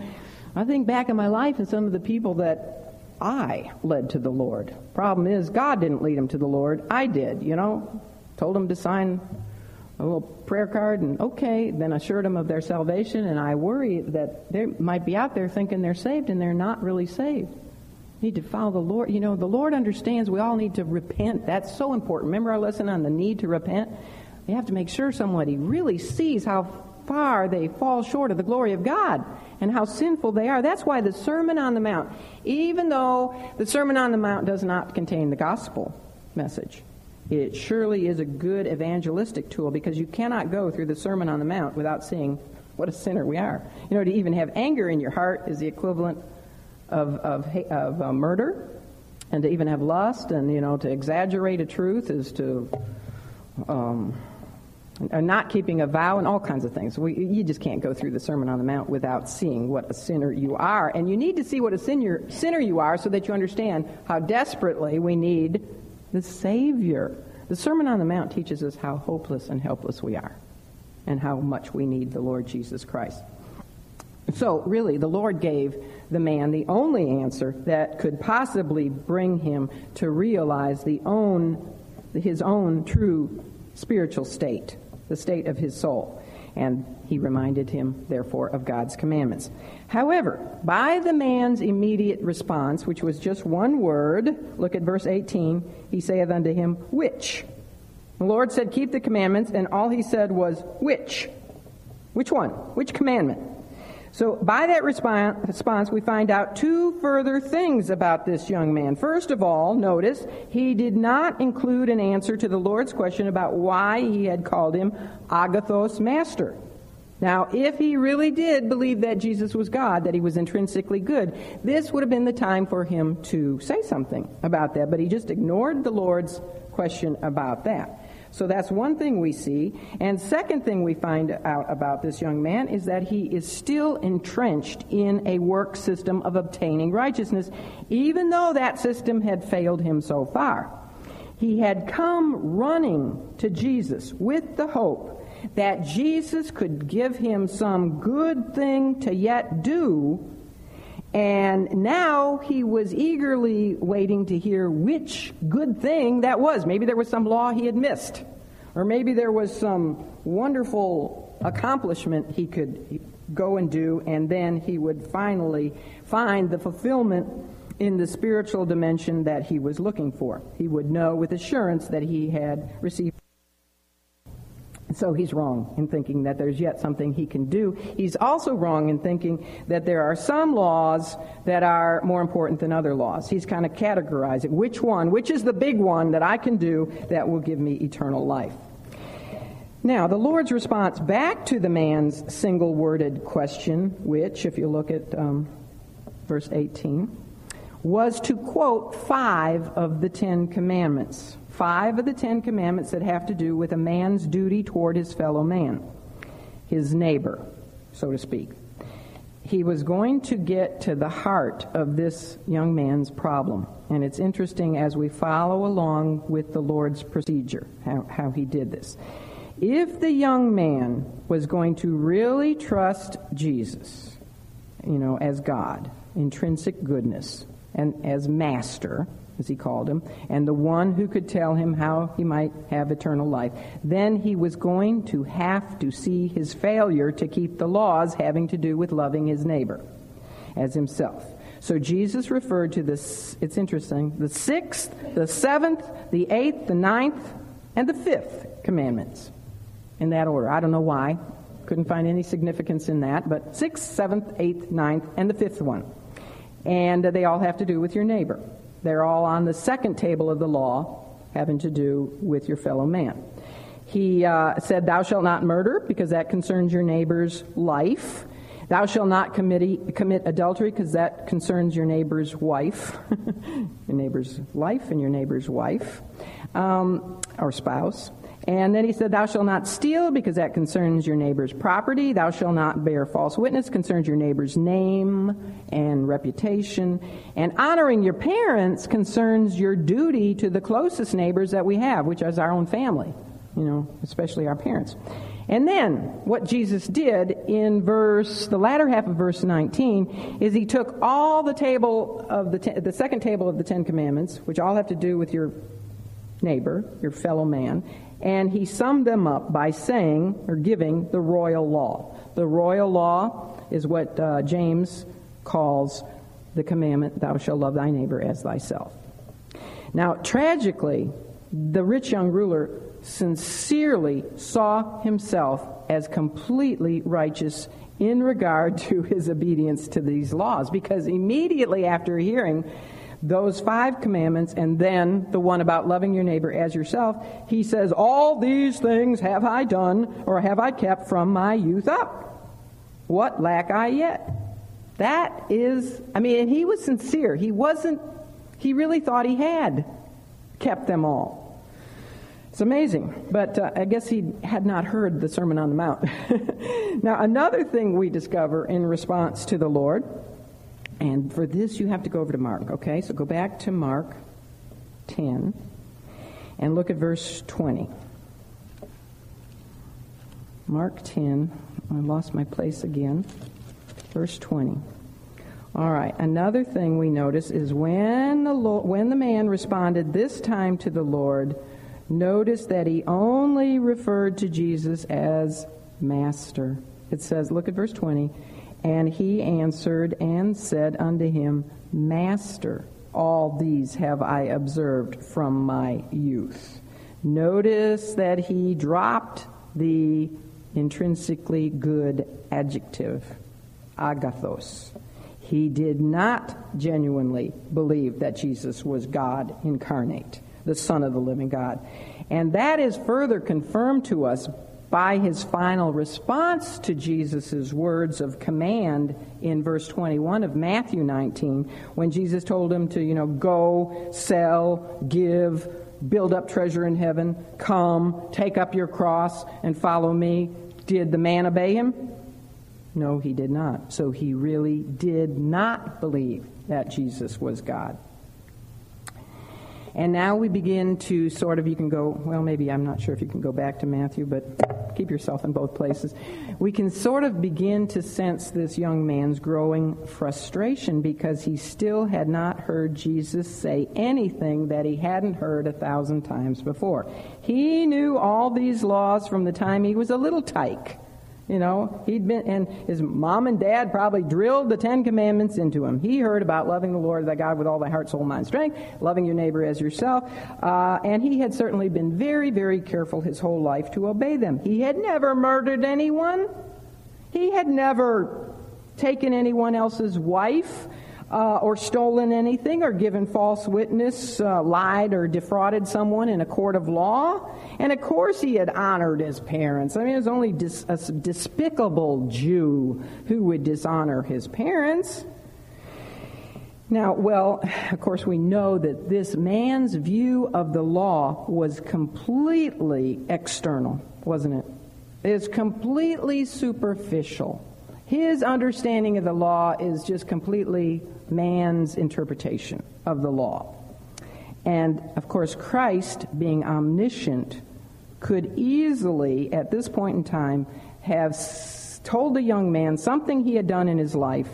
I think back in my life and some of the people that I led to the Lord. Problem is, God didn't lead them to the Lord. I did, you know. Told them to sign a little prayer card and okay, then assured them of their salvation. And I worry that they might be out there thinking they're saved and they're not really saved. Need to follow the Lord. You know, the Lord understands we all need to repent. That's so important. Remember our lesson on the need to repent? You have to make sure somebody really sees how far they fall short of the glory of God and how sinful they are. That's why the Sermon on the Mount, even though the Sermon on the Mount does not contain the gospel message, it surely is a good evangelistic tool because you cannot go through the Sermon on the Mount without seeing what a sinner we are. You know, to even have anger in your heart is the equivalent of, of, of uh, murder. And to even have lust and, you know, to exaggerate a truth is to um, not keeping a vow and all kinds of things. We, you just can't go through the Sermon on the Mount without seeing what a sinner you are. And you need to see what a sinner, sinner you are so that you understand how desperately we need the Savior. The Sermon on the Mount teaches us how hopeless and helpless we are and how much we need the Lord Jesus Christ. So, really, the Lord gave the man the only answer that could possibly bring him to realize the own, his own true spiritual state the state of his soul. And he reminded him, therefore, of God's commandments. However, by the man's immediate response, which was just one word, look at verse 18, he saith unto him, Which? The Lord said, Keep the commandments, and all he said was, Which? Which one? Which commandment? So, by that response, we find out two further things about this young man. First of all, notice, he did not include an answer to the Lord's question about why he had called him Agathos Master. Now, if he really did believe that Jesus was God, that he was intrinsically good, this would have been the time for him to say something about that, but he just ignored the Lord's question about that. So that's one thing we see. And second thing we find out about this young man is that he is still entrenched in a work system of obtaining righteousness, even though that system had failed him so far. He had come running to Jesus with the hope that Jesus could give him some good thing to yet do and now he was eagerly waiting to hear which good thing that was. Maybe there was some law he had missed, or maybe there was some wonderful accomplishment he could go and do, and then he would finally find the fulfillment in the spiritual dimension that he was looking for. He would know with assurance that he had received. So he's wrong in thinking that there's yet something he can do. He's also wrong in thinking that there are some laws that are more important than other laws. He's kind of categorizing which one, which is the big one that I can do that will give me eternal life. Now, the Lord's response back to the man's single worded question, which, if you look at um, verse 18, was to quote five of the Ten Commandments five of the Ten Commandments that have to do with a man's duty toward his fellow man, his neighbor, so to speak. He was going to get to the heart of this young man's problem. And it's interesting as we follow along with the Lord's procedure, how, how he did this. If the young man was going to really trust Jesus, you know, as God, intrinsic goodness, and as master, as he called him, and the one who could tell him how he might have eternal life. Then he was going to have to see his failure to keep the laws having to do with loving his neighbor as himself. So Jesus referred to this, it's interesting, the sixth, the seventh, the eighth, the ninth, and the fifth commandments in that order. I don't know why. Couldn't find any significance in that, but sixth, seventh, eighth, ninth, and the fifth one. And they all have to do with your neighbor. They're all on the second table of the law, having to do with your fellow man. He uh, said, Thou shalt not murder, because that concerns your neighbor's life. Thou shalt not commit, commit adultery, because that concerns your neighbor's wife, your neighbor's life and your neighbor's wife, um, or spouse. And then he said, Thou shalt not steal, because that concerns your neighbor's property. Thou shalt not bear false witness, concerns your neighbor's name and reputation. And honoring your parents concerns your duty to the closest neighbors that we have, which is our own family, you know, especially our parents. And then, what Jesus did in verse, the latter half of verse 19, is he took all the table of the, ten, the second table of the Ten Commandments, which all have to do with your neighbor, your fellow man, and he summed them up by saying or giving the royal law. The royal law is what uh, James calls the commandment, Thou shalt love thy neighbor as thyself. Now, tragically, the rich young ruler sincerely saw himself as completely righteous in regard to his obedience to these laws. Because immediately after hearing those five commandments and then the one about loving your neighbor as yourself, he says, All these things have I done or have I kept from my youth up. What lack I yet? That is, I mean, and he was sincere. He wasn't, he really thought he had kept them all. It's amazing, but uh, I guess he had not heard the Sermon on the Mount. now, another thing we discover in response to the Lord and for this, you have to go over to Mark, okay? So go back to Mark 10 and look at verse 20. Mark 10. I lost my place again. Verse 20. All right. Another thing we notice is when the Lord, when the man responded this time to the Lord, notice that he only referred to Jesus as master. It says, look at verse 20. And he answered and said unto him, Master, all these have I observed from my youth. Notice that he dropped the intrinsically good adjective, agathos. He did not genuinely believe that Jesus was God incarnate, the Son of the living God. And that is further confirmed to us by his final response to Jesus' words of command in verse 21 of Matthew 19, when Jesus told him to, you know, go, sell, give, build up treasure in heaven, come, take up your cross, and follow me. Did the man obey him? No, he did not. So he really did not believe that Jesus was God. And now we begin to sort of, you can go, well, maybe I'm not sure if you can go back to Matthew, but keep yourself in both places. We can sort of begin to sense this young man's growing frustration because he still had not heard Jesus say anything that he hadn't heard a thousand times before. He knew all these laws from the time he was a little tyke. You know, he'd been, and his mom and dad probably drilled the Ten Commandments into him. He heard about loving the Lord thy God with all thy heart, soul, mind, strength, loving your neighbor as yourself, uh, and he had certainly been very, very careful his whole life to obey them. He had never murdered anyone. He had never taken anyone else's wife uh, or stolen anything or given false witness, uh, lied or defrauded someone in a court of law. And of course, he had honored his parents. I mean, it was only dis- a despicable Jew who would dishonor his parents. Now, well, of course, we know that this man's view of the law was completely external, wasn't it? It's completely superficial. His understanding of the law is just completely man's interpretation of the law. And of course, Christ, being omniscient, could easily, at this point in time, have told the young man something he had done in his life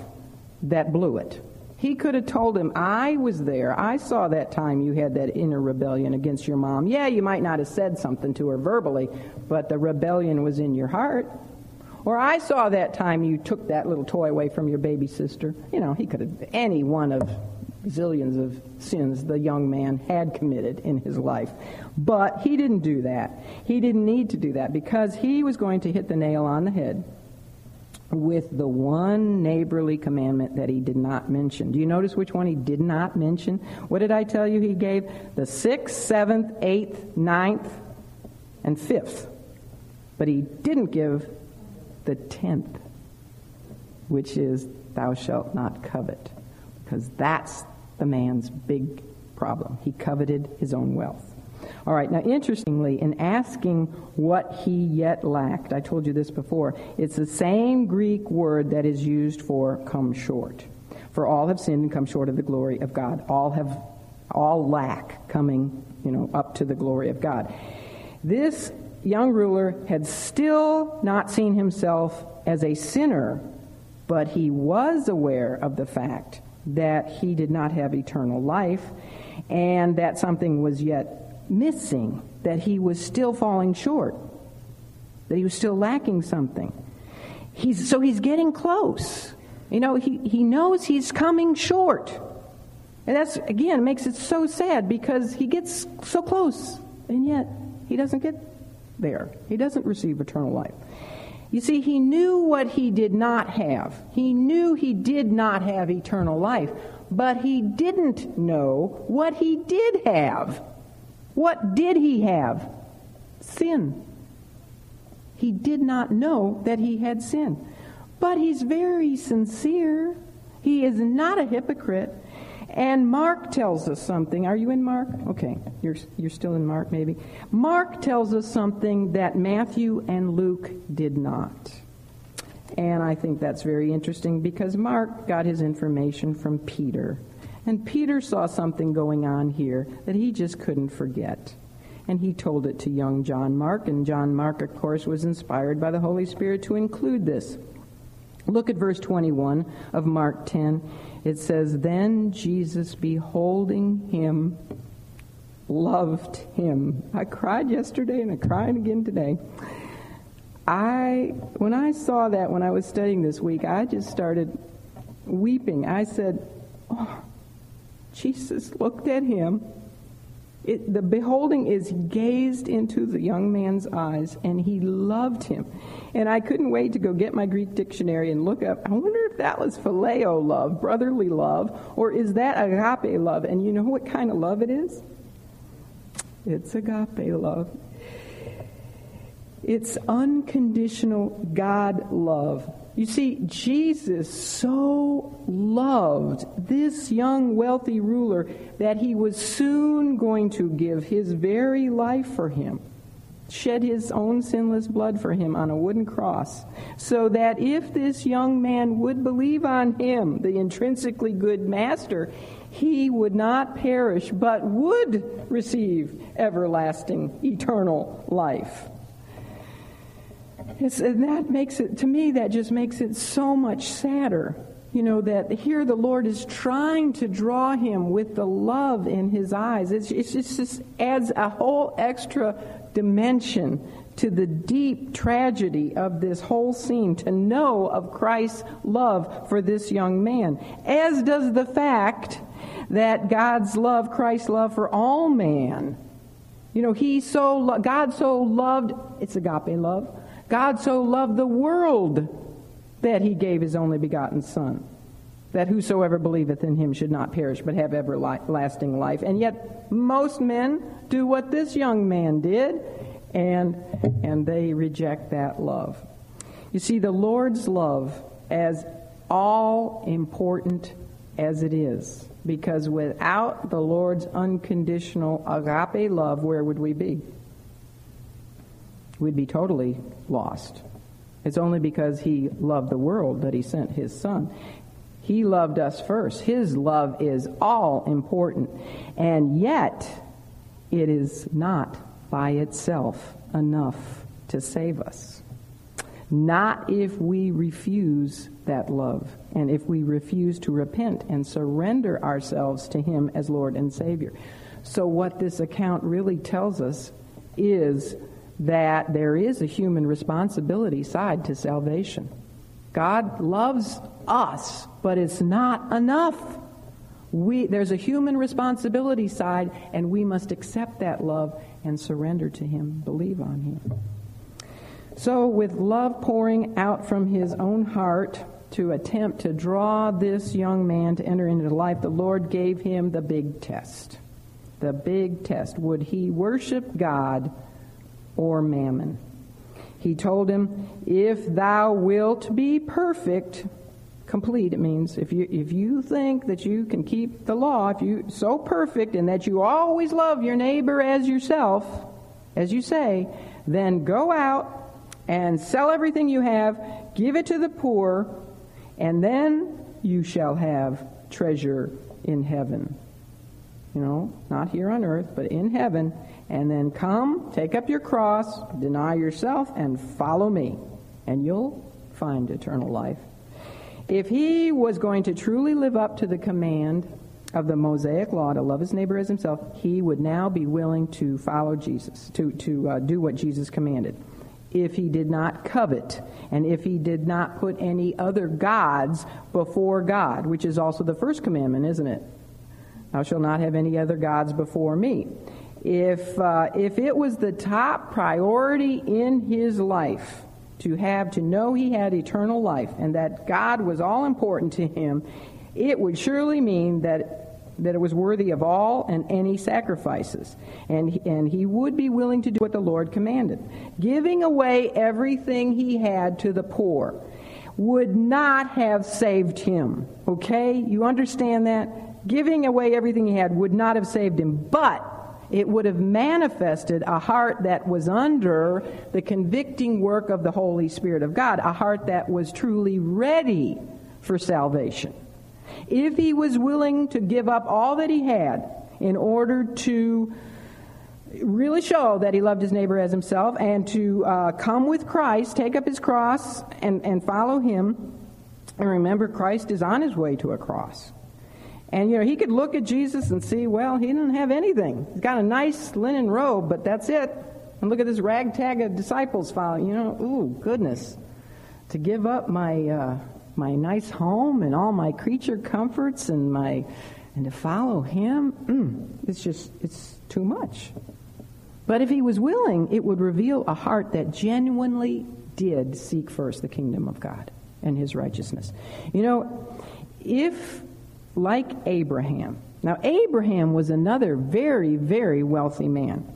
that blew it. He could have told him, I was there. I saw that time you had that inner rebellion against your mom. Yeah, you might not have said something to her verbally, but the rebellion was in your heart. Or I saw that time you took that little toy away from your baby sister. You know, he could have, any one of zillions of sins the young man had committed in his life. But he didn't do that. He didn't need to do that because he was going to hit the nail on the head with the one neighborly commandment that he did not mention. Do you notice which one he did not mention? What did I tell you he gave? The sixth, seventh, eighth, ninth, and fifth. But he didn't give the tenth, which is, Thou shalt not covet, because that's the man's big problem. He coveted his own wealth. All right, now interestingly, in asking what he yet lacked, I told you this before, it's the same Greek word that is used for come short. For all have sinned and come short of the glory of God. All have all lack coming, you know, up to the glory of God. This young ruler had still not seen himself as a sinner, but he was aware of the fact that he did not have eternal life and that something was yet missing, that he was still falling short, that he was still lacking something. He's, so he's getting close. You know, he, he knows he's coming short. And that's, again, makes it so sad because he gets so close, and yet he doesn't get there. He doesn't receive eternal life. You see, he knew what he did not have. He knew he did not have eternal life, but he didn't know what he did have. What did he have? Sin. He did not know that he had sin. But he's very sincere. He is not a hypocrite. And Mark tells us something. Are you in Mark? Okay, you're, you're still in Mark, maybe. Mark tells us something that Matthew and Luke did not. And I think that's very interesting because Mark got his information from Peter. And Peter saw something going on here that he just couldn't forget. And he told it to young John Mark. And John Mark, of course, was inspired by the Holy Spirit to include this. Look at verse 21 of Mark 10. It says, Then Jesus, beholding him, loved him. I cried yesterday and I'm crying again today. I, when I saw that when I was studying this week, I just started weeping. I said, Oh, Jesus looked at him it, the beholding is gazed into the young man's eyes, and he loved him. And I couldn't wait to go get my Greek dictionary and look up. I wonder if that was phileo love, brotherly love, or is that agape love? And you know what kind of love it is? It's agape love. It's unconditional God love. You see, Jesus so loved this young wealthy ruler that he was soon going to give his very life for him, shed his own sinless blood for him on a wooden cross, so that if this young man would believe on him, the intrinsically good master, he would not perish, but would receive everlasting, eternal life. It's, and that makes it, to me, that just makes it so much sadder. You know, that here the Lord is trying to draw him with the love in his eyes. It's, just, just adds a whole extra dimension to the deep tragedy of this whole scene to know of Christ's love for this young man, as does the fact that God's love, Christ's love for all man. You know, he so God so loved, it's agape love. God so loved the world that he gave his only begotten Son, that whosoever believeth in him should not perish but have everlasting life. And yet, most men do what this young man did, and, and they reject that love. You see, the Lord's love, as all important as it is, because without the Lord's unconditional agape love, where would we be? We'd be totally lost. It's only because he loved the world that he sent his son. He loved us first. His love is all important. And yet, it is not by itself enough to save us. Not if we refuse that love and if we refuse to repent and surrender ourselves to Him as Lord and Savior. So, what this account really tells us is that there is a human responsibility side to salvation. God loves us, but it's not enough. We, there's a human responsibility side, and we must accept that love and surrender to Him, believe on Him. So, with love pouring out from His own heart to attempt to draw this young man to enter into life, the Lord gave him the big test. The big test. Would he worship God? Or mammon. He told him, If thou wilt be perfect, complete it means if you if you think that you can keep the law if you so perfect and that you always love your neighbor as yourself as you say then go out and sell everything you have give it to the poor and then you shall have treasure in heaven you know not here on earth but in heaven and then come, take up your cross, deny yourself, and follow me, and you'll find eternal life. If he was going to truly live up to the command of the Mosaic law to love his neighbor as himself, he would now be willing to follow Jesus, to, to uh, do what Jesus commanded. If he did not covet, and if he did not put any other gods before God, which is also the first commandment, isn't it? Thou shalt not have any other gods before me if, uh, if it was the top priority in his life to have to know he had eternal life and that God was all important to him, it would surely mean that that it was worthy of all and any sacrifices. And, and he would be willing to do what the Lord commanded. Giving away everything he had to the poor would not have saved him. Okay? You understand that? Giving away everything he had would not have saved him. But it would have manifested a heart that was under the convicting work of the Holy Spirit of God, a heart that was truly ready for salvation. If he was willing to give up all that he had in order to really show that he loved his neighbor as himself and to uh, come with Christ, take up his cross, and, and follow him. And remember, Christ is on his way to a cross. And, you know, he could look at Jesus and see, well, he didn't have anything. He's got a nice linen robe, but that's it. And look at this ragtag of disciples following. You know, ooh, goodness. To give up my, uh, my nice home and all my creature comforts and my, and to follow him, mm, it's just, it's too much. But if he was willing, it would reveal a heart that genuinely did seek first the kingdom of God and his righteousness. You know, if like Abraham. Now, Abraham was another very, very wealthy man.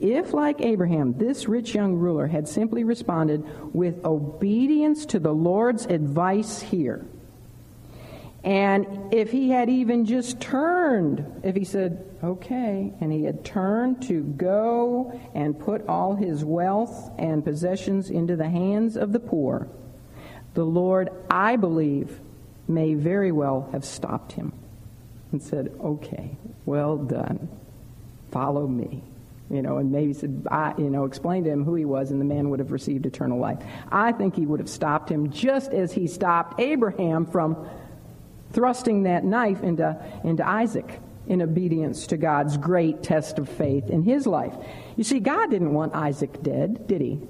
If, like Abraham, this rich young ruler had simply responded with obedience to the Lord's advice here, and if he had even just turned, if he said, okay, and he had turned to go and put all his wealth and possessions into the hands of the poor, the Lord, I believe, may very well have stopped him and said, okay, well done. Follow me. You know, and maybe said, I, you know, explain to him who he was, and the man would have received eternal life. I think he would have stopped him just as he stopped Abraham from thrusting that knife into, into Isaac in obedience to God's great test of faith in his life. You see, God didn't want Isaac dead, did he?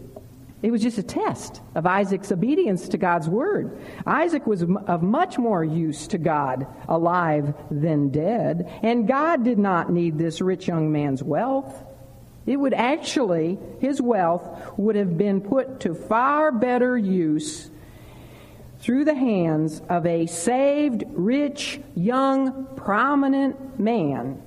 It was just a test of Isaac's obedience to God's word. Isaac was of much more use to God alive than dead, and God did not need this rich young man's wealth. It would actually, his wealth would have been put to far better use through the hands of a saved, rich, young, prominent man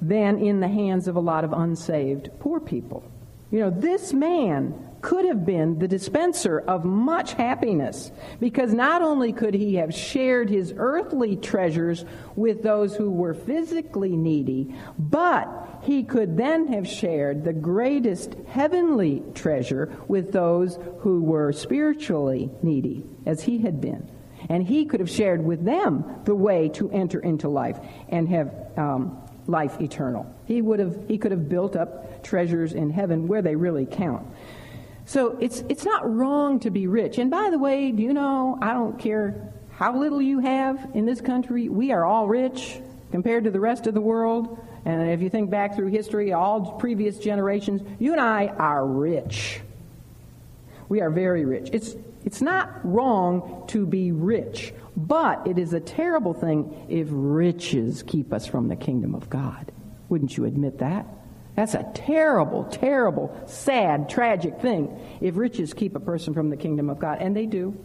than in the hands of a lot of unsaved poor people. You know, this man could have been the dispenser of much happiness because not only could he have shared his earthly treasures with those who were physically needy, but he could then have shared the greatest heavenly treasure with those who were spiritually needy, as he had been. And he could have shared with them the way to enter into life and have um, life eternal. He would have he could have built up treasures in heaven where they really count. So it's, it's not wrong to be rich. And by the way, do you know, I don't care how little you have in this country, we are all rich compared to the rest of the world. And if you think back through history, all previous generations, you and I are rich. We are very rich. It's, it's not wrong to be rich, but it is a terrible thing if riches keep us from the kingdom of God. Wouldn't you admit that? That's a terrible, terrible, sad, tragic thing if riches keep a person from the kingdom of God. And they do.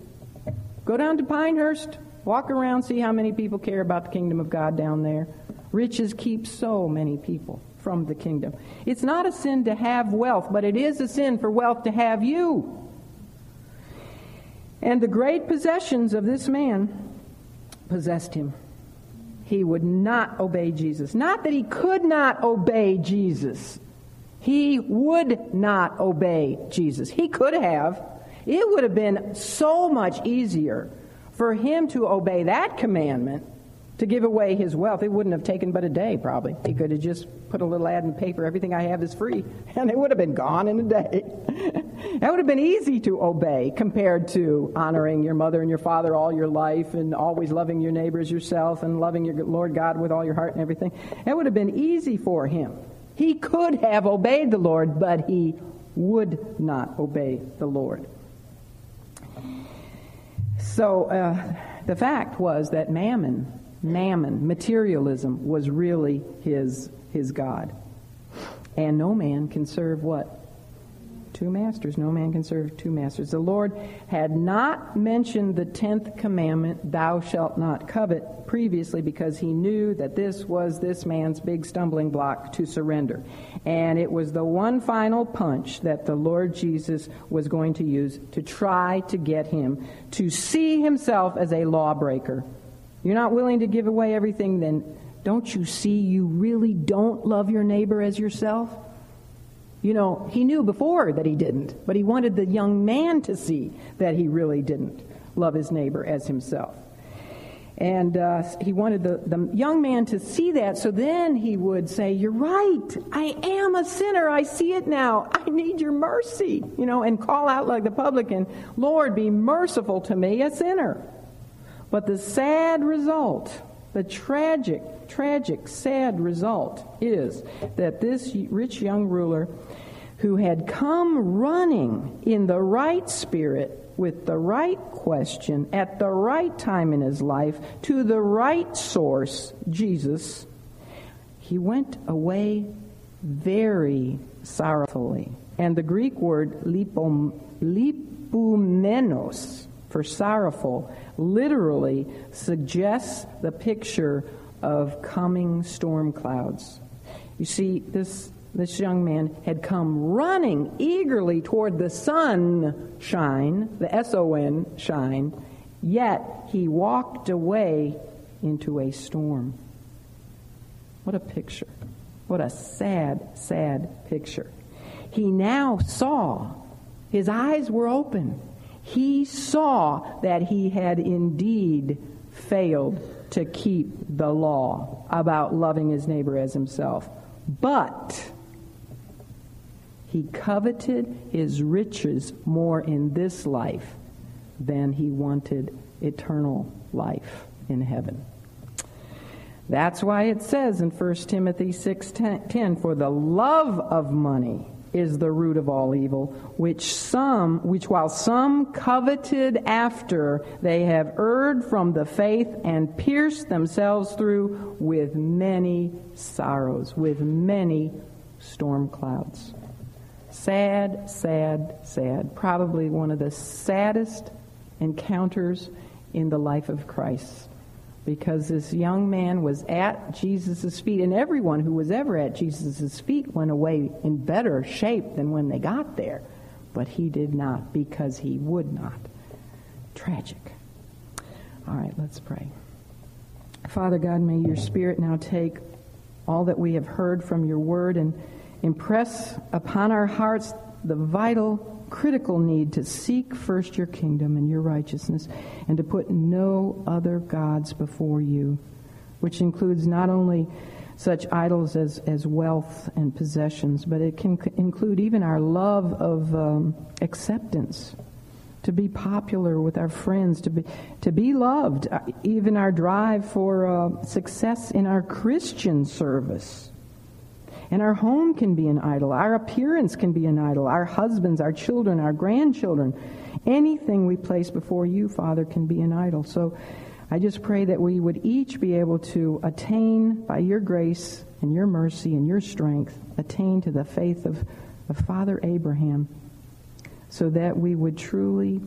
Go down to Pinehurst, walk around, see how many people care about the kingdom of God down there. Riches keep so many people from the kingdom. It's not a sin to have wealth, but it is a sin for wealth to have you. And the great possessions of this man possessed him he would not obey Jesus. Not that he could not obey Jesus. He would not obey Jesus. He could have. It would have been so much easier for him to obey that commandment to give away his wealth. It wouldn't have taken but a day, probably. He could have just put a little ad in the paper, everything I have is free, and it would have been gone in a day. that would have been easy to obey compared to honoring your mother and your father all your life and always loving your neighbors yourself and loving your Lord God with all your heart and everything. It would have been easy for him. He could have obeyed the Lord, but he would not obey the Lord. So uh, the fact was that Mammon mammon, materialism, was really his, his God. And no man can serve what? Two masters. No man can serve two masters. The Lord had not mentioned the tenth commandment, thou shalt not covet, previously because he knew that this was this man's big stumbling block to surrender. And it was the one final punch that the Lord Jesus was going to use to try to get him to see himself as a lawbreaker. You're not willing to give away everything, then don't you see you really don't love your neighbor as yourself? You know, he knew before that he didn't, but he wanted the young man to see that he really didn't love his neighbor as himself. And uh, he wanted the, the young man to see that, so then he would say, You're right. I am a sinner. I see it now. I need your mercy. You know, and call out like the publican, Lord, be merciful to me, a sinner. But the sad result, the tragic, tragic, sad result is that this rich young ruler who had come running in the right spirit with the right question at the right time in his life to the right source, Jesus, he went away very sorrowfully. And the Greek word lipom, lipumenos for sorrowful literally suggests the picture of coming storm clouds. You see, this this young man had come running eagerly toward the sunshine, the S O N shine, yet he walked away into a storm. What a picture. What a sad, sad picture. He now saw, his eyes were open. He saw that he had indeed failed to keep the law about loving his neighbor as himself. But he coveted his riches more in this life than he wanted eternal life in heaven. That's why it says in 1 Timothy 6:10 for the love of money is the root of all evil which some which while some coveted after they have erred from the faith and pierced themselves through with many sorrows with many storm clouds Sad, sad, sad. Probably one of the saddest encounters in the life of Christ. Because this young man was at Jesus' feet, and everyone who was ever at Jesus' feet went away in better shape than when they got there. But he did not because he would not. Tragic. All right, let's pray. Father God, may your Spirit now take all that we have heard from your word and impress upon our hearts the vital, critical need to seek first your kingdom and your righteousness and to put no other gods before you, which includes not only such idols as, as wealth and possessions, but it can include even our love of um, acceptance, to be popular with our friends, to be, to be loved, uh, even our drive for uh, success in our Christian service. And our home can be an idol. Our appearance can be an idol. Our husbands, our children, our grandchildren. Anything we place before you, Father, can be an idol. So I just pray that we would each be able to attain, by your grace and your mercy and your strength, attain to the faith of, of Father Abraham, so that we would truly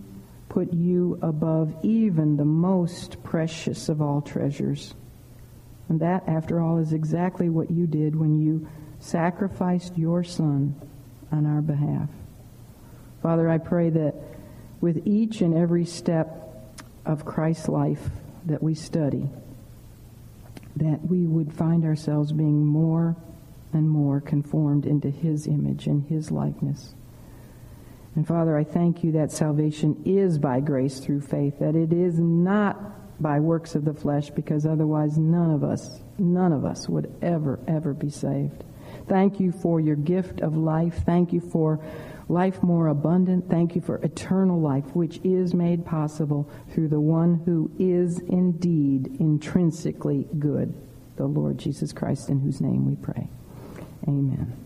put you above even the most precious of all treasures. And that, after all, is exactly what you did when you sacrificed your Son on our behalf. Father, I pray that with each and every step of Christ's life that we study, that we would find ourselves being more and more conformed into his image and his likeness. And Father, I thank you that salvation is by grace through faith, that it is not by works of the flesh, because otherwise none of us, none of us would ever, ever be saved. Thank you for your gift of life. Thank you for life more abundant. Thank you for eternal life, which is made possible through the one who is indeed intrinsically good, the Lord Jesus Christ, in whose name we pray. Amen.